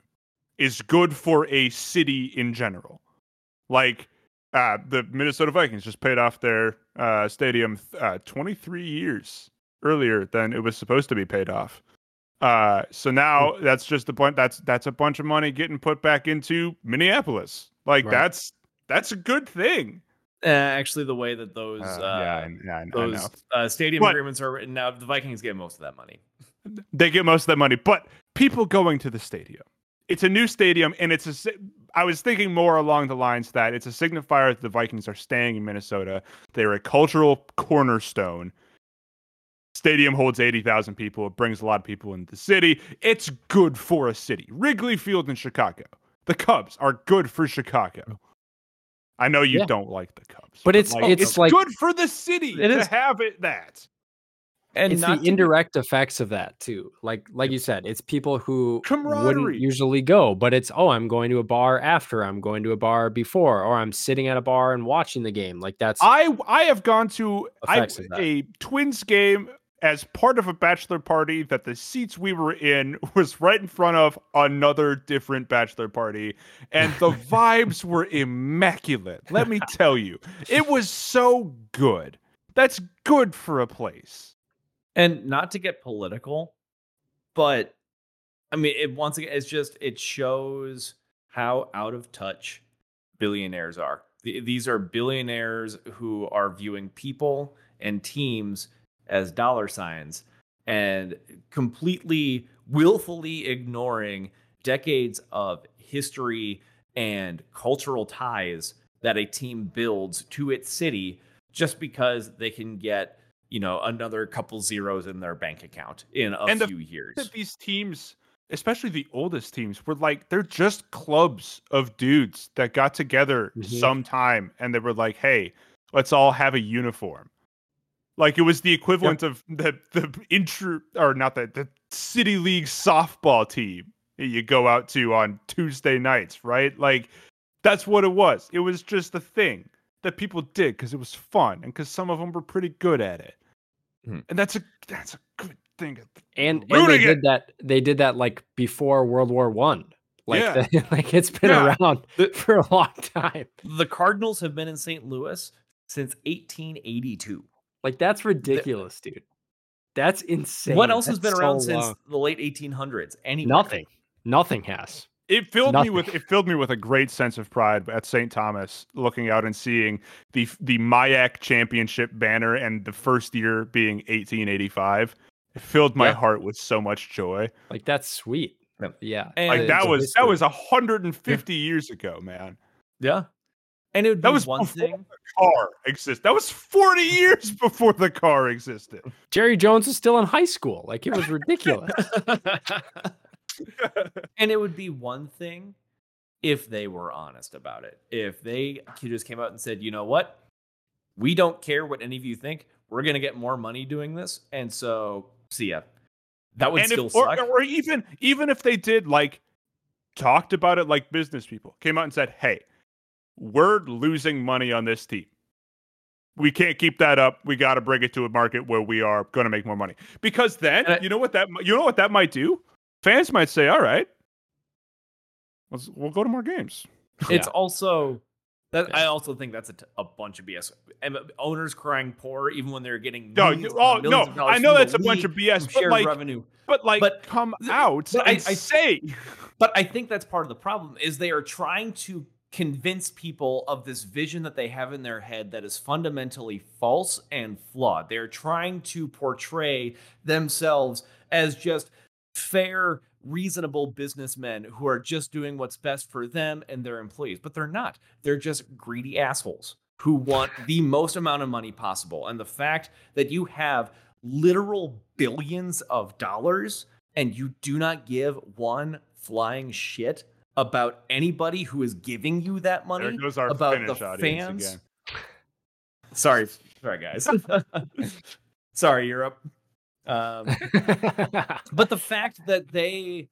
is good for a city in general like uh, the Minnesota Vikings just paid off their uh, stadium uh, 23 years earlier than it was supposed to be paid off. Uh, so now that's just a bunch. That's that's a bunch of money getting put back into Minneapolis. Like Right. that's that's a good thing. Uh, actually, the way that those Uh, uh, yeah, I, yeah, I- I those uh, stadium But- agreements are written now, the Vikings get most of that money. They get most of that money, but people going to the stadium. It's a new stadium, and it's a. si- I was thinking more along the lines that it's a signifier that the Vikings are staying in Minnesota. They're a cultural cornerstone. Stadium holds eighty thousand people. It brings a lot of people into the city. It's good for a city. Wrigley Field in Chicago. The Cubs are good for Chicago. I know you Yeah. don't like the Cubs, But it's- it's, like- good for the city It to is. have it that. And it's not the to be- indirect effects of that too. Like like you said, it's people who wouldn't usually go, but it's oh, I'm going to a bar after, I'm going to a bar before, or I'm sitting at a bar and watching the game. Like that's I I have gone to I, Effects of that. a Twins game as part of a bachelor party that the seats we were in was right in front of another different bachelor party and the vibes were immaculate. Let me tell you. It was so good. That's good for a place. and not to get political, but I mean, it once again, it's just it shows how out of touch billionaires are. These are billionaires who are viewing people and teams as dollar signs and completely willfully ignoring decades of history and cultural ties that a team builds to its city just because they can get you know another couple zeros in their bank account in a And the few years that these teams, especially the oldest teams, were like they're just clubs of dudes that got together Mhm. sometime and they were like, "Hey, let's all have a uniform." Like it was the equivalent of the the intro or not the the city league softball team that you go out to on Tuesday nights, right? Like that's what it was. It was just a thing that people did because it was fun and because some of them were pretty good at it. Mhm. And that's a that's a good thing. and and they it. did that they did that like before world war one like Yeah. the- like it's been Yeah. around The- for a long time the cardinals have been in st louis since 1882 like that's ridiculous dude. That's insane. what else has been That's around so since the late 1800s anyway? Nothing. Nothing has. It filled me with it filled me with a great sense of pride at St. Thomas, looking out and seeing the the MIAC Championship banner and the first year being 1885. It filled my Yeah. heart with so much joy. like that's sweet. Yeah. And Like that a was that was 150 years ago, man. yeah and it would be That was one before thing Car exist. That was 40 years before the car existed. jerry jones is still in high school like it was ridiculous and it would be one thing if they were honest about it. If they just came out and said, you know what? We don't care what any of you think. We're going to get more money doing this. And so, see ya. That would and still if, or, suck. or even even if they did like talked about it like business people came out and said hey we're losing money on this team we can't keep that up we got to bring it to a market where we are going to make more money because then I- you know what that mi- you know what that might do fans might say all right let's we'll go to more games It's also that Yeah. I also think that's a, t- a bunch of BS. And owners crying poor even when they're getting No, millions oh, millions no, of I know from that's a bunch of BS, but, shared like, revenue. but like But come th- out but I- I- say But I think that's part of the problem is they are trying to convince people of this vision that they have in their head that is fundamentally false and flawed. They're trying to portray themselves as just fair, reasonable businessmen who are just doing what's best for them and their employees, but they're not. They're just greedy assholes who want the most amount of money possible. And the fact that you have literal billions of dollars and you do not give one flying shit about anybody who is giving you that there money goes our about the fans. again Sorry, sorry guys. sorry, Europe. Um, but the fact that they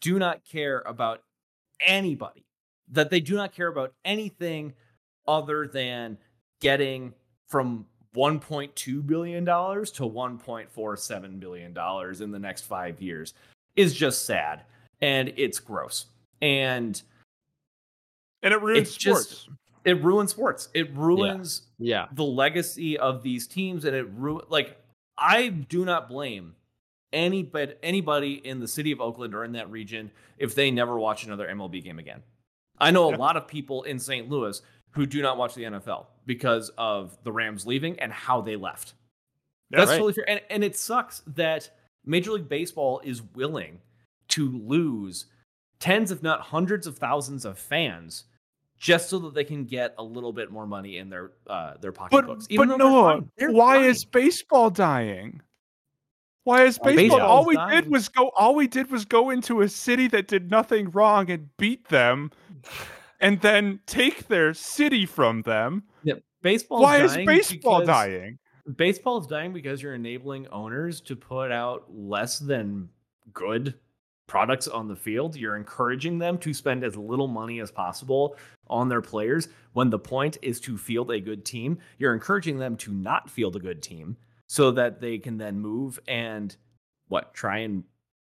do not care about anybody, that they do not care about anything other than getting from 1.2 billion dollars to 1.47 billion dollars in the next 5 years is just sad and it's gross. And and it ruins It's just- sports it ruins sports. It ruins yeah the legacy of these teams and it ru- like I do not blame anybody anybody in the city of Oakland or in that region if they never watch another MLB game again. I know a Yeah. lot of people in St. Louis who do not watch the NFL because of the Rams leaving and how they left. Yeah, That's right. totally fair. And, and it sucks that Major League Baseball is willing to lose tens, if not hundreds of thousands of fans just so that they can get a little bit more money in their uh, their pocketbooks. but Noah, fine. Why fine. is baseball dying? Why is Why baseball? All we dying? did was go. All we did was go into a city that did nothing wrong and beat them, and then take their city from them. Yep. baseball? Why is baseball dying? Baseball is dying because you're enabling owners to put out less than good products on the field. You're encouraging them to spend as little money as possible on their players when the point is to field a good team. You're encouraging them to not field a good team so that they can then move and what try and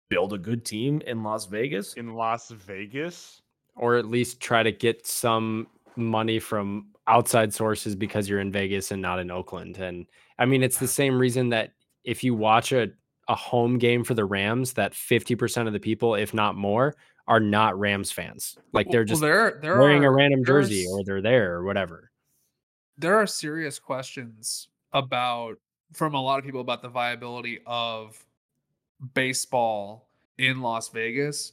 build a good team in Las Vegas. In Las Vegas, or at least try to get some money from outside sources because you're in Vegas and not in Oakland. And I mean, it's the same reason that if you watch a, a home game for the Rams, that 50% of the people, if not more, are not Rams fans. Like they're Well, just there, there wearing are, a random jersey or they're there or whatever. there are serious questions about from a lot of people about the viability of baseball in Las Vegas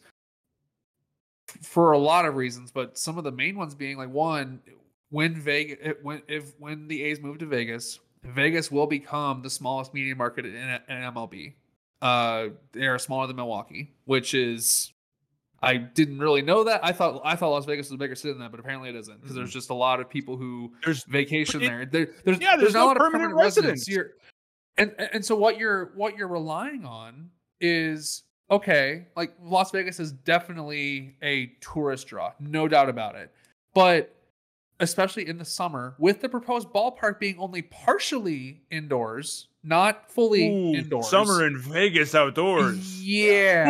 for a lot of reasons, but some of the main ones being like one, when Vegas, when if when the A's move to Vegas, Vegas will become the smallest media market in, in MLB. Uh, they are smaller than Milwaukee, which is I didn't really know that. I thought I thought Las Vegas was a bigger city than that, but apparently it isn't because Mm-hmm. there's just a lot of people who There's vacation it- there. there. There's Yeah, there's not no a lot of permanent permanent residents. residents. And and so what you're what you're relying on is okay. Like Las Vegas is definitely a tourist draw, no doubt about it. But especially in the summer, with the proposed ballpark being only partially indoors, not fully Ooh, indoors. summer in Vegas outdoors. Yeah.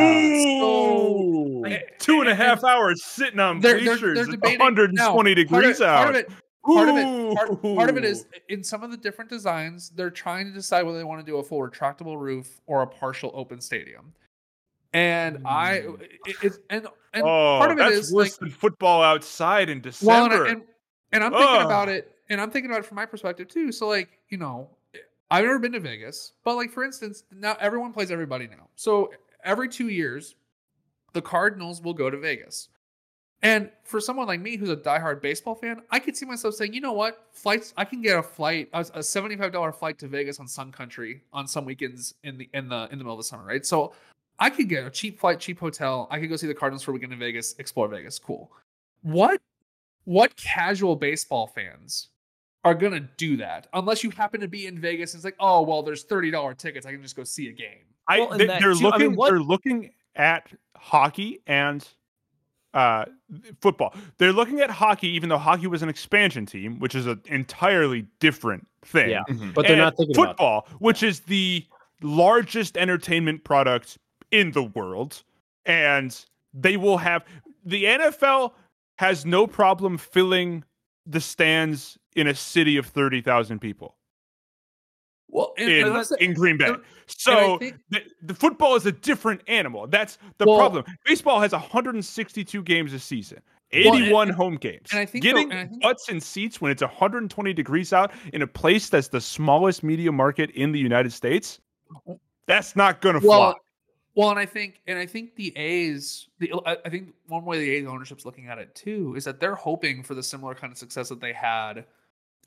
So Eh, and a and- half hours sitting on they're, they're, bleachers. they're debating 120 now, part of- degrees out. Part of it, part of it, part, part of it is in some of the different designs, they're trying to decide whether they want to do a full retractable roof or a partial open stadium. And I, it, it's and and oh, part of it is worse like than football outside in well, December. and, and and I'm thinking Ugh. about it, and I'm thinking about it from my perspective too. So like you know, I've never been to Vegas, but like for instance, now everyone plays everybody now. So every two years, the Cardinals will go to Vegas. And for someone like me who's a diehard baseball fan, I could see myself saying, you know what, flights. I can get a flight, a, a seventy-five dollar flight to Vegas on Sun Country on some weekends in the in the in the middle of the summer, right? So I could get a cheap flight, cheap hotel. I could go see the Cardinals for a weekend in Vegas, explore Vegas. Cool. What what casual baseball fans are gonna do that unless you happen to be in Vegas and it's like, oh well, there's thirty dollar tickets. I can just go see a game. I, Well, they, that are too- I looking. mean, what- They're looking at hockey and uh, football. They're looking at hockey, even though hockey was an expansion team, which is an entirely different thing. Yeah. Mhm. But they're and not thinking about football, which is the largest entertainment product in the world, and they will have the NFL has no problem filling the stands in a city of thirty thousand people Well, and, in, and in Green Bay. So think- the, the football is a different animal. That's the Well- problem. Baseball has 162 games a season. Well, and- 81 home games. and I think Getting and I think- butts in seats when it's 120 degrees out in a place that's the smallest media market in the United States, that's not going to well, fly. Well, and I think and I think the A's, the I think one way the A's ownership's looking at it too is that they're hoping for the similar kind of success that they had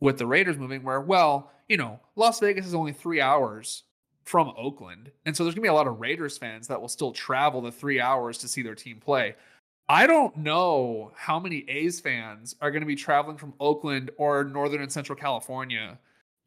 with the Raiders moving, where well, you know, Las Vegas is only three hours from Oakland, and so there's gonna be a lot of Raiders fans that will still travel the three hours to see their team play. I don't know how many A's fans are going to be traveling from Oakland or Northern and Central California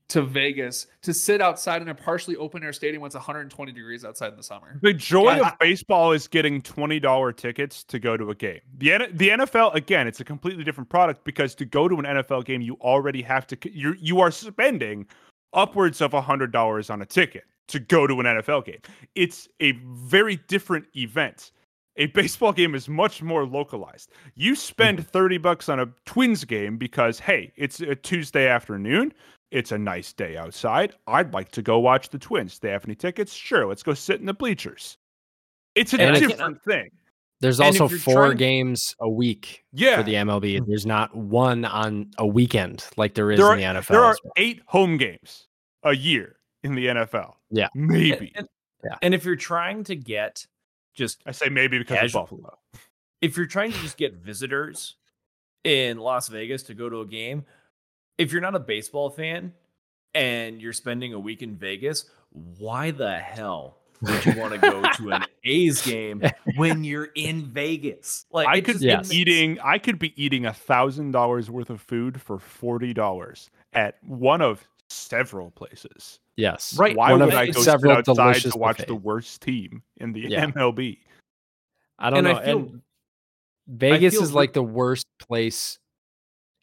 to Vegas to sit outside in a partially open air stadium when it's 120 degrees outside in the summer. The joy Yeah, of baseball is getting $20 tickets to go to a game. The N- the NFL again, it's a completely different product because to go to an NFL game you already have to you you are spending upwards of $100 on a ticket to go to an NFL game. It's a very different event. A baseball game is much more localized. You spend mm-hmm. 30 bucks on a Twins game because hey, it's a Tuesday afternoon. It's a nice day outside. I'd like to go watch the Twins. They have any tickets? Sure, let's go sit in the bleachers. It's a And I can't- different thing. There's And also four trying- games a week Yeah. for the MLB. There's not one on a weekend like there is There in the NFL. There are well. eight home games a year in the NFL. Yeah. Maybe. And, Yeah. and if you're trying to get just I say maybe because Casual. of Buffalo. if you're trying to just get visitors in Las Vegas to go to a game, if you're not a baseball fan and you're spending a week in Vegas, why the hell would you want to go to an A's game when you're in Vegas? Like I could just- be Yes. eating I could be eating a thousand dollars worth of food for forty dollars at one of several places. Yes. Right. Why One would of I go several outside delicious to watch the worst team in the Yeah. MLB? I don't and know. I feel and Vegas feel is for- like the worst place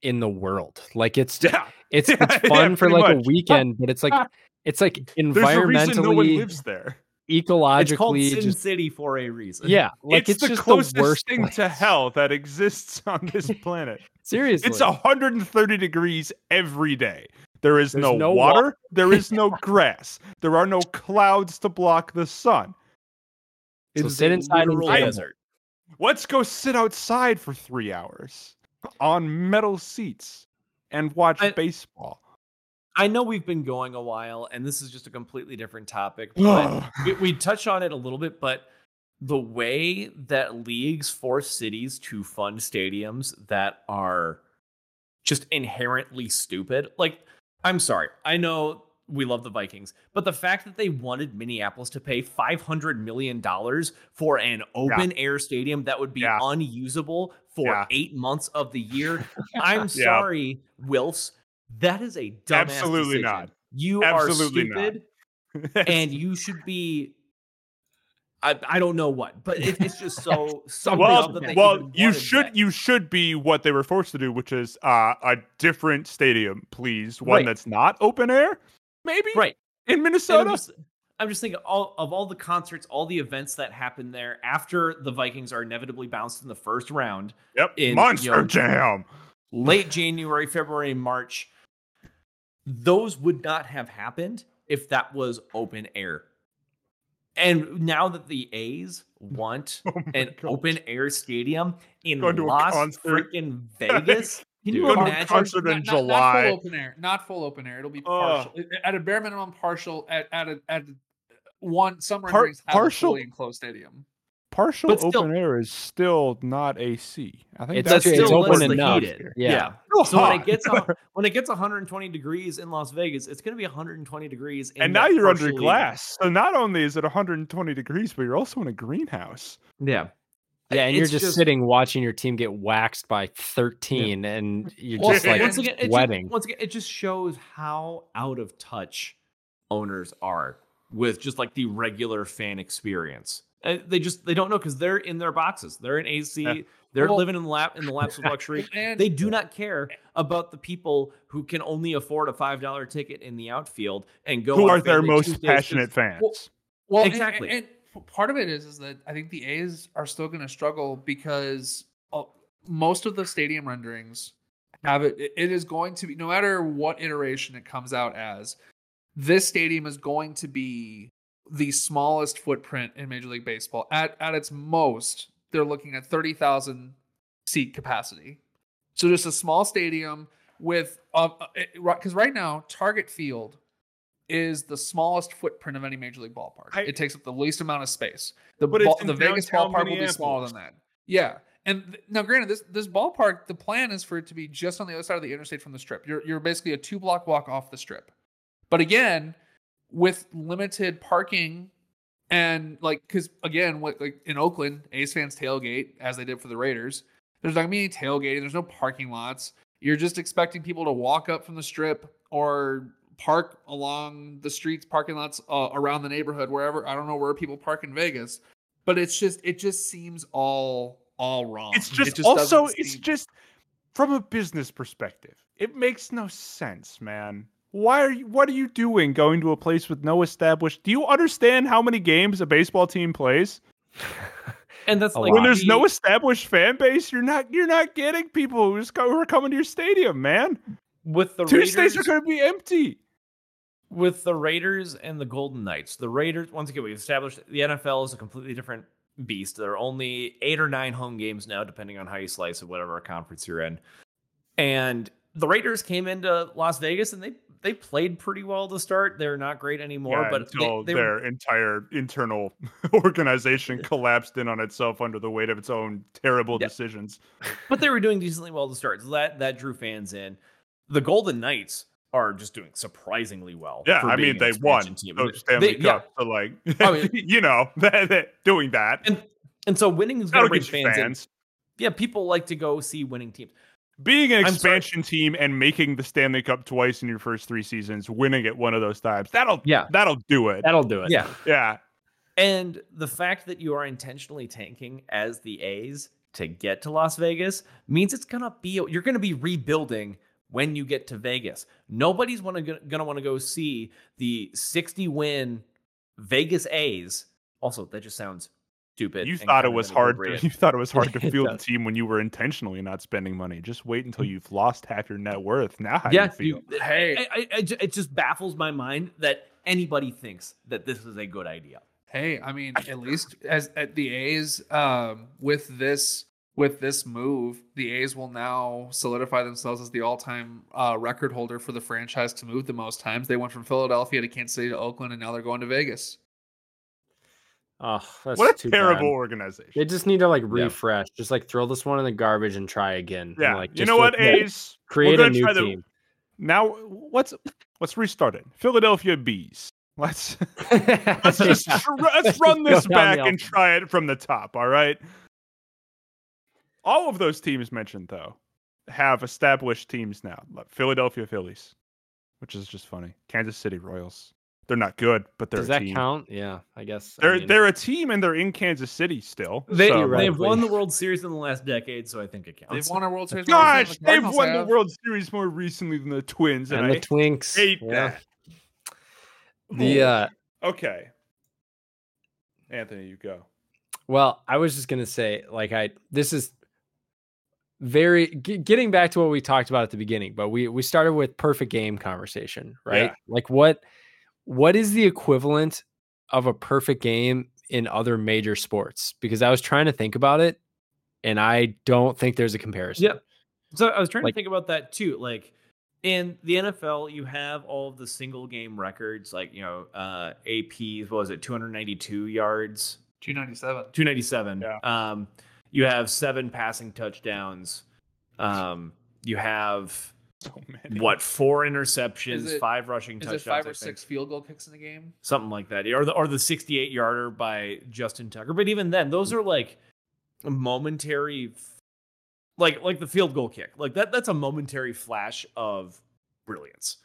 in the world. Like it's Yeah. it's Yeah, it's yeah, fun for like much. a weekend, but it's like ah. it's like There's a reason no one lives there. Ecologically, it's called Sin just City for a reason. yeah, like it's, it's, the just closest the worst thing to hell that exists on this planet. Seriously, It's 130 degrees every day. There is no, no wa- water. there is no grass. There are no clouds to block the sun. So It's sit a inside literal gamble. desert. Let's go sit outside for three hours on metal seats and watch I- baseball. I know we've been going a while, and this is just a completely different topic, but we, we touch on it a little bit. But the way that leagues force cities to fund stadiums that are just inherently stupid, like I'm sorry, I know we love the Vikings, but the fact that they wanted Minneapolis to pay five hundred million dollars for an open air stadium that would be Yeah. unusable for Yeah. eight months of the year, I'm Yeah. sorry, Wilfs. That is a dumbass Absolutely decision. not. You Absolutely are not. stupid, and you should be. I, I don't know what, but it, it's just so something well, well, you should that. you should be what they were forced to do, which is uh, a different stadium, please. One Right. that's not open air, maybe right. in I'm Minnesota. just, I'm just thinking all of all the concerts, all the events that happen there after the Vikings are inevitably bounced in the first round, Yep, in, you Monster know, Jam. late January, February, March. Those would not have happened if that was open air. And now that the A's want Oh an open air stadium in Going to a Las freaking Vegas, can you Dude, going to a imagine? concert in Not- not- Not July. full open air. Not full open air. It'll be Ugh. partial. At a bare minimum, partial. At at a, at one some Par- renderings have partial- a fully enclosed stadium. Partial But still- open air is still not AC. I think It's that's actually- it's still open less enough. heated. Yeah. Still So when it gets a, when it gets 120 degrees in Las Vegas, it's going to be 120 degrees. And now you're under partially- glass. So not only is it 120 degrees, but you're also in a greenhouse. Yeah, Yeah, and you're It's just, sitting watching your team get waxed by 13, and you're Well, just like once again, it just, once again, it just shows how out of touch owners are with just like the regular fan experience. Uh, they just they don't know because they're in their boxes. They're in AC. Yeah. They're Well- living in the lap in the laps of luxury. And They do not care about the people who can only afford a five dollar ticket in the outfield and go. Who are their most Tuesdays passionate just- fans? Well, Well, Exactly. And, and part of it is is that I think the A's are still going to struggle because uh, most of the stadium renderings have it. it- is going to be no matter what iteration it comes out as. This stadium is going to be the smallest footprint in Major League Baseball. At at its most, they're looking at thirty thousand seat capacity. So just a small stadium with uh because right now Target Field is the smallest footprint of any major league ballpark. I- it takes up the least amount of space. The ball, the Vegas ballpark will be smaller than that. Yeah. And th- now, granted, this this ballpark, the plan is for it to be just on the other side of the interstate from the strip. You're you're basically a two block walk off the strip. But again, with limited parking and like, because again, what like in Oakland, A's fans tailgate as they did for the Raiders. There's not gonna be any tailgating. There's no parking lots. You're just expecting people to walk up from the strip or park along the streets, parking lots uh, around the neighborhood, wherever. I don't know where people park in Vegas, but it's just it just seems all all wrong. It's It just, also doesn't it's seem- just from a business perspective. It makes no sense, man. Why are you what are you doing going to a place with no established Do you understand how many games a baseball team plays? and that's like when there's no established fan base, you're not you're not getting people who who are coming to your stadium, man. with the Tuesdays Raiders, are going to be empty. With the Raiders and the Golden Knights. The Raiders, once again, we've established the NFL is a completely different beast. There are only eight or nine home games now, depending on how you slice it, whatever conference you're in. And the Raiders came into Las Vegas and they they played pretty well to start. They're not great anymore, Yeah, but until they, they were- their entire internal organization collapsed in on itself under the weight of its own terrible Yeah. decisions. but they were doing decently well to start. So that that drew fans in. The Golden Knights are just doing surprisingly well. Yeah, for I mean they won team. the They- Stanley they- yeah. Cup, so like I mean- you know that, that- doing that And and so winning is going that'll to bring get fans, in. fans. Yeah, people like to go see winning teams. Being an I'm sorry. expansion team and making the Stanley Cup twice in your first three seasons, winning it one of those times, that'll Yeah. that'll do it. That'll do it. Yeah. yeah, And the fact that you are intentionally tanking as the A's to get to Las Vegas means it's gonna be you're gonna be rebuilding when you get to Vegas. Nobody's wanna, gonna want to go see the 60 win Vegas A's. Also, that just sounds stupid. you thought it was hard. To, you thought it was hard to It field a team when you were intentionally not spending money. Just wait until you've lost half your net worth. Now, how yeah, do you feel? you- Hey. I, I- I it just baffles my mind that anybody thinks that this is a good idea. Hey, I mean, at least as at the A's, um, with this with this move, the A's will now solidify themselves as the all-time uh, record holder for the franchise to move the most times. They went from Philadelphia to Kansas City to Oakland, and now they're going to Vegas. Oh, that's what a too terrible bad. organization. They just need to like Yeah. refresh. Just like throw this one in the garbage and try again. and, yeah, like, you know what, like, A's? Create We're a new try the- team. Now, let's let's restart it. Philadelphia Bees. Let's let's just tr- let's run this back and try it from the top. All right. All of those teams mentioned though have established teams now. Like Philadelphia Phillies, which is just funny. Kansas City Royals. They're not good, but they're Does a that team. count? Yeah, I guess. They're mean, they're a team and they're in Kansas City still. They, so, right, have won the World Series in the last decade, so I think it counts. They've won a World Series. more Gosh, recently than they've Cardinals won the. World Series more recently than the Twins, and, and the I Twinks. hate yeah. that. The uh, Okay. Anthony, you go. Well, I was just gonna say, like, I this is very g- getting back to what we talked about at the beginning, but we we started with perfect game conversation, right? Yeah. Like, what what is the equivalent of a perfect game in other major sports? Because I was trying to think about it, and I don't think there's a comparison. Yeah. So I was trying Like- to think about that too. Like in the NFL, you have all of the single game records, like you know, uh APs. What was it? Two hundred ninety two yards, 297. two ninety seven. Yeah. Um, you have seven passing touchdowns. Um, you have So many. what? Four interceptions, it- five rushing Is touchdowns. it five or six field goal kicks in the game? something like that, or the or the sixty eight yarder by Justin Tucker. But even then, those are like momentary, like like the field goal kick, like that. That's a momentary flash of brilliance.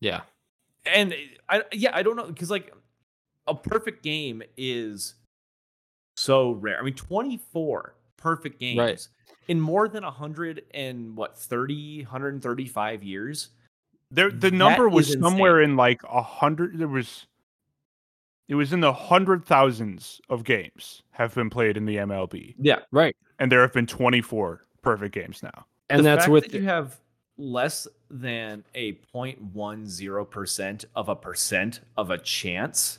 yeah, And I yeah, I don't know because like a perfect game is so rare. I mean, twenty four perfect games Right. in more than a hundred and what 30 135 years There, the number was somewhere in like a hundred. There was, it was in the hundred thousands of games have been played in the MLB, yeah right. and there have been twenty four perfect games now. And the that's with that you have less than a 0.10% of a percent of a chance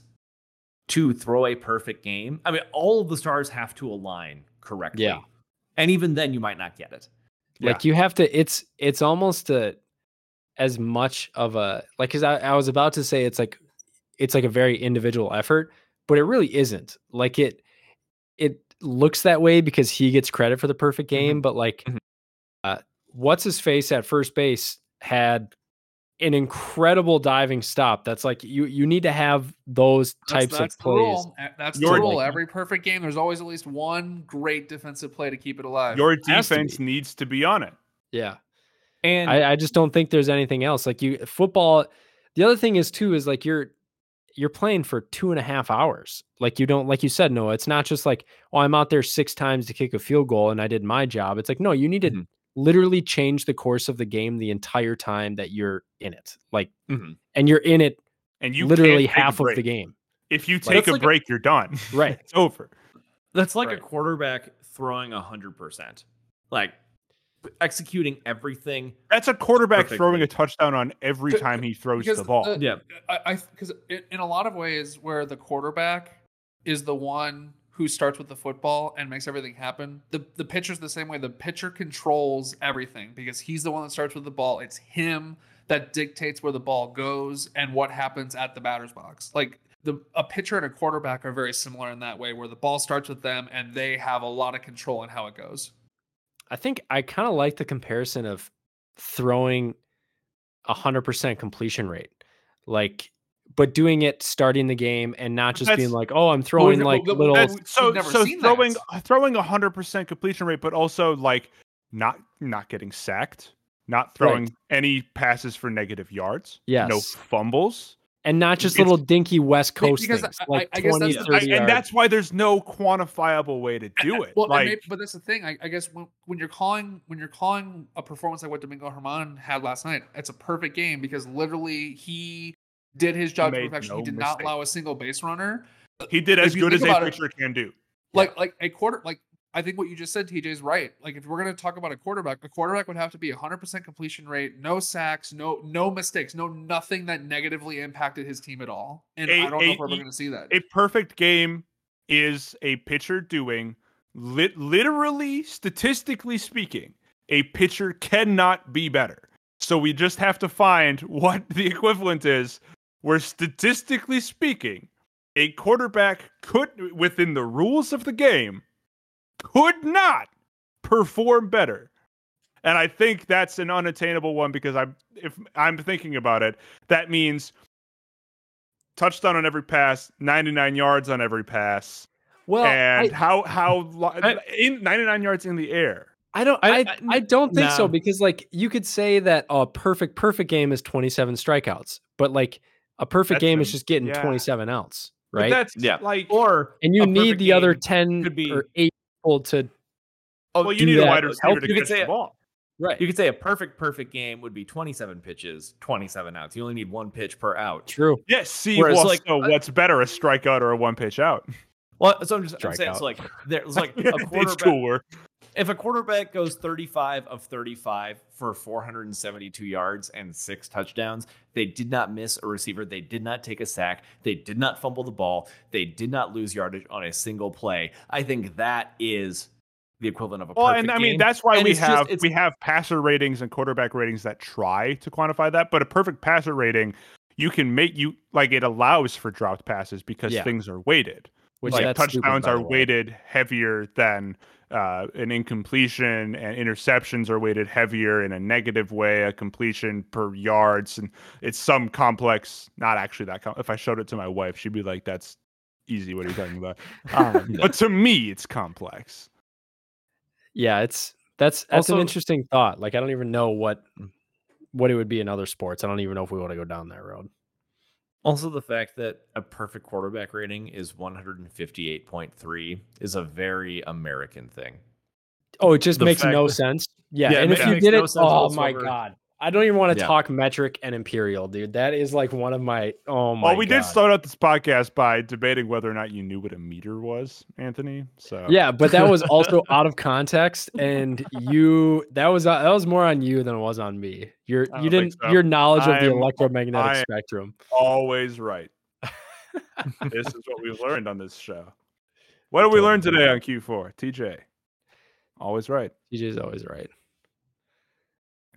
to throw a perfect game. I mean, all of the stars have to align correctly. Yeah. And even then you might not get it. like you have to it's it's almost a as much of a like because I, I was about to say it's like it's like a very individual effort but it really isn't like it it looks that way because he gets credit for the perfect game but like Mhm. uh what's his face at first base had an incredible diving stop that's like you you need to have those That's, types that's of the plays rule. That's Your- the rule. Every perfect game, there's always at least one great defensive play to keep it alive. Your Has to defense needs to be on it. yeah And I, I just don't think there's anything else. Like you football, the other thing is too is like you're you're playing for two and a half hours. Like you don't like you said, Noah. It's not just like, oh, I'm out there six times to kick a field goal and I did my job. It's like, no, you need to Mhm. Literally change the course of the game the entire time that you're in it. Like Mhm. and you're in it And you literally can't take a half of the game. If you take That's a like a- break, you're done. Right. it's over. that's like Right. a quarterback throwing 100%. Like executing everything. That's a quarterback Perfectly. throwing a touchdown on every time he throws because the ball. the- Yeah. I because in a lot of ways, where the quarterback is the one who starts with the football and makes everything happen, the the pitcher's the same way. The pitcher controls everything because he's the one that starts with the ball. It's him that dictates where the ball goes and what happens at the batter's box. Like the a pitcher and a quarterback are very similar in that way, where the ball starts with them and they have a lot of control on how it goes. I think I kind of like the comparison of throwing a hundred percent completion rate, like, but doing it starting the game and not just being like, oh, I'm throwing no, like but little. that's- That's- so so throwing that. throwing a hundred percent completion rate, but also like not not getting sacked, not throwing any passes for negative yards, no fumbles, and not just It's- little dinky West Coast because things I- like I- I guess 20, that's the- 30 and, that's why there's no quantifiable way to do it. Well, like maybe, but that's the thing. I, I guess when, when you're calling when you're calling a performance like what Domingo Germán had last night, it's a perfect game because literally he did his job to perfection. no he did not allow a single base runner. he did as good as a about it- pitcher can do. Like like a quarter. Like I think what you just said, TJ, is right. Like if we're gonna talk about a quarterback, a quarterback would have to be 100 percent completion rate, no sacks, no no mistakes, no nothing that negatively impacted his team at all. And A- I don't know if we're ever e- gonna see that. A perfect game is a pitcher doing lit- literally, statistically speaking, a pitcher cannot be better. So we just have to find what the equivalent is, where statistically speaking, a quarterback could, within the rules of the game, could not perform better. And I think that's an unattainable one because I'm if I'm thinking about it, that means touchdown on every pass, 99 yards on every pass. Well, and I, how how I- in 99 yards in the air. I don't. I, I- I, I- don't think so because like you could say that a perfect perfect game is 27 strikeouts, but like a perfect That's game an- is just getting yeah. 27 outs, But right? that's Yeah. like Or and you need the other 10 could be- or eight people to oh, well, you do need a that wide with receiver to You catch say the it- ball. right. you could say a perfect perfect game would be 27 pitches, 27 outs. You only need one pitch per out. True. Yes, see, Whereas, well, like, so I- what's better, a strikeout or a one pitch out? Well, so I'm just I'm saying Strikeout. so like there's like a it's quarterback. Cooler. If a quarterback goes 35 of 35 for 472 yards and six touchdowns, they did not miss a receiver. They did not take a sack. They did not fumble the ball. They did not lose yardage on a single play. I think that is the equivalent of a perfect. Well, perfect and I mean game. that's why And we it's just- have we have passer ratings and quarterback ratings that try to quantify that. But a perfect passer rating, you can make you like it allows for dropped passes because Yeah. things are weighted. Which like that's stupid, touchdowns are weighted heavier than uh, an incompletion, and interceptions are weighted heavier in a negative way. A completion per yards, and it's some complex. Not actually that. Com- if I showed it to my wife, she'd be like, "That's easy. What are you talking about?" Um, But to me, it's complex. Yeah, it's that's that's an interesting thought. Like I don't even know what what it would be in other sports. I don't even know if we want to go down that road. Also, the fact that a perfect quarterback rating is 158.3 is a very American thing. Oh, it just The makes fact no sense. Yeah, Yeah, and if you did no it, oh my god, I don't even want to Yeah. talk metric and imperial, dude. That is like one of my oh my. well, we did start out this podcast by debating whether or not you knew what a meter was, Anthony. So Yeah, but that was also out of context, and you that was uh, that was more on you than it was on me. Your I you didn't so. your knowledge of the I'm- electromagnetic I- spectrum. always right. this is what we've learned on this show. What did we learn today on Q4? TJ, always right. TJ's always right.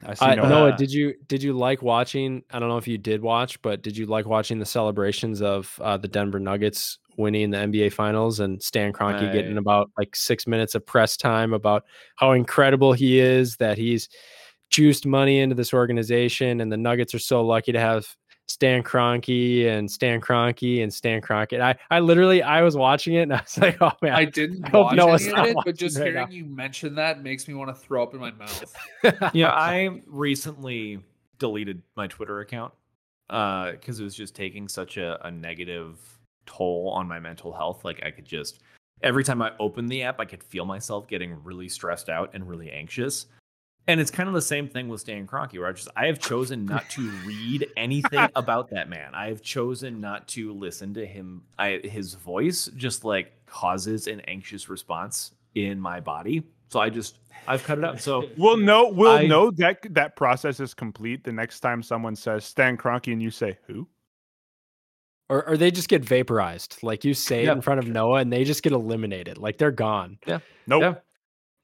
I see Uh, no. Noah, did you did you like watching? I don't know if you did watch, but did you like watching the celebrations of uh, the Denver Nuggets winning the NBA Finals and Stan Kroenke getting about like six minutes of press time about how incredible he is that he's juiced money into this organization, and the Nuggets are so lucky to have Stan Kroenke and Stan Kroenke and Stan Kroenke. I I literally I was watching it and I was like, oh man, I didn't I hope watch Noah's any of it, but watching just right hearing now. you mention that makes me want to throw up in my mouth. yeah, I recently deleted my Twitter account uh, because it was just taking such a, a negative toll on my mental health. Like I could just every time I opened the app, I could feel myself getting really stressed out and really anxious. And it's kind of the same thing with Stan Kroenke, where I just I have chosen not to read anything about that man. I have chosen not to listen to him. I his voice just like causes an anxious response in my body. So I just I've cut it out. So We'll know. We'll I- know that that process is complete the next time someone says Stan Kroenke and you say who. or, or they just get vaporized. Like you say it in front of Noah, and they just get eliminated. Like they're gone. Yeah. Nope. Yeah.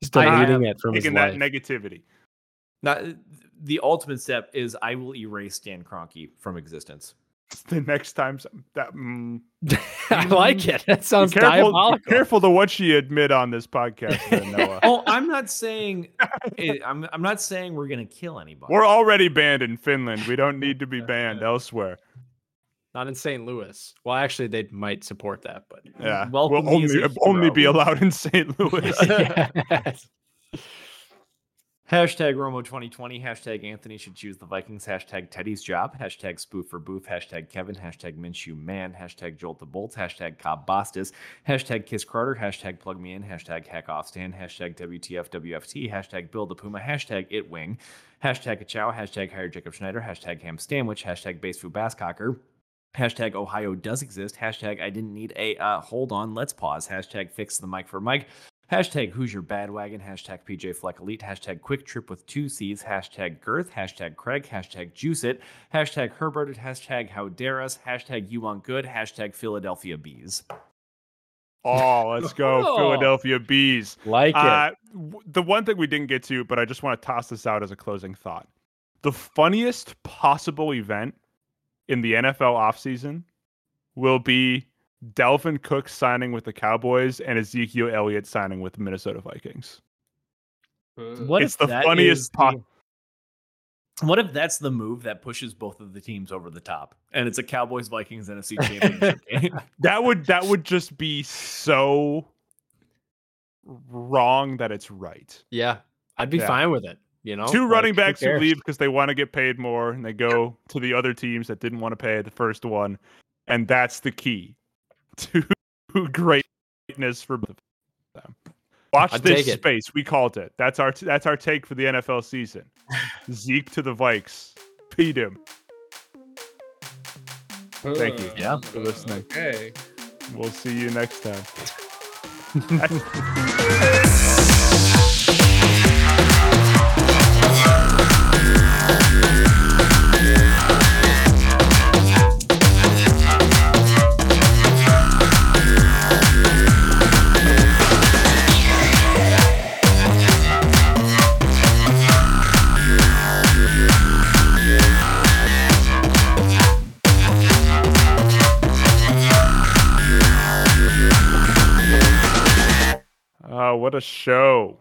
Just I deleting it from his Taking that life. negativity. Not the ultimate step is I will erase Stan Kroenke from existence. The next time some, that mm, I like it. That be sounds careful, be diabolical. careful to what you admit on this podcast, there, Noah. Oh, I'm not saying it, I'm I'm not saying we're gonna kill anybody. We're already banned in Finland. We don't need to be banned elsewhere. Not in St. Louis. Well, actually, they might support that, but Yeah, Welcome we'll only only be allowed in St. Louis. Hashtag Romo 2020. Hashtag Anthony should choose the Vikings. Hashtag Teddy's job. Hashtag Spoof for Boof. Hashtag Kevin. Hashtag Minshew Man. Hashtag Jolt the Bolt. Hashtag Cobb Bostis. Hashtag Kiss Carter. Hashtag Plug Me In. Hashtag Hack Off Stand. Hashtag WTF WFT. Hashtag Build the Puma. Hashtag It Wing. Hashtag Chow. Hashtag Hire Jacob Schneider. Hashtag Ham Sandwich. Hashtag Base Food Basscocker. Hashtag Ohio does exist. Hashtag I didn't need a uh, hold on. Let's pause. Hashtag fix the mic for Mike. Hashtag who's your badwagon. Hashtag PJ Fleck Elite. Hashtag quick trip with two C's. Hashtag girth. Hashtag Craig. Hashtag juice it. Hashtag Herberted. Hashtag how dare us. Hashtag you want good. Hashtag Philadelphia bees. Oh, let's go, Oh. Philadelphia Bees. Like it. Uh, w- the one thing we didn't get to, but I just want to toss this out as a closing thought. The funniest possible event in the NFL offseason will be Dalvin Cook signing with the Cowboys and Ezekiel Elliott signing with the Minnesota Vikings. Uh, what it's if the that funniest is po- the- What if that's the move that pushes both of the teams over the top, and it's a Cowboys Vikings NFC Championship game? That would that would just be so wrong that it's right. Yeah, I'd be Yeah. fine with it. You know, Two Like, running backs who cares? leave because they want to get paid more and they go to the other teams that didn't want to pay the first one. And that's the key to greatness for both of them. Watch I'd this take it. space. We called it. That's our that's our take for the NFL season. Zeke to the Vikes. Beat him. Thank you. Yeah. for listening. Okay. We'll see you next time. what a show.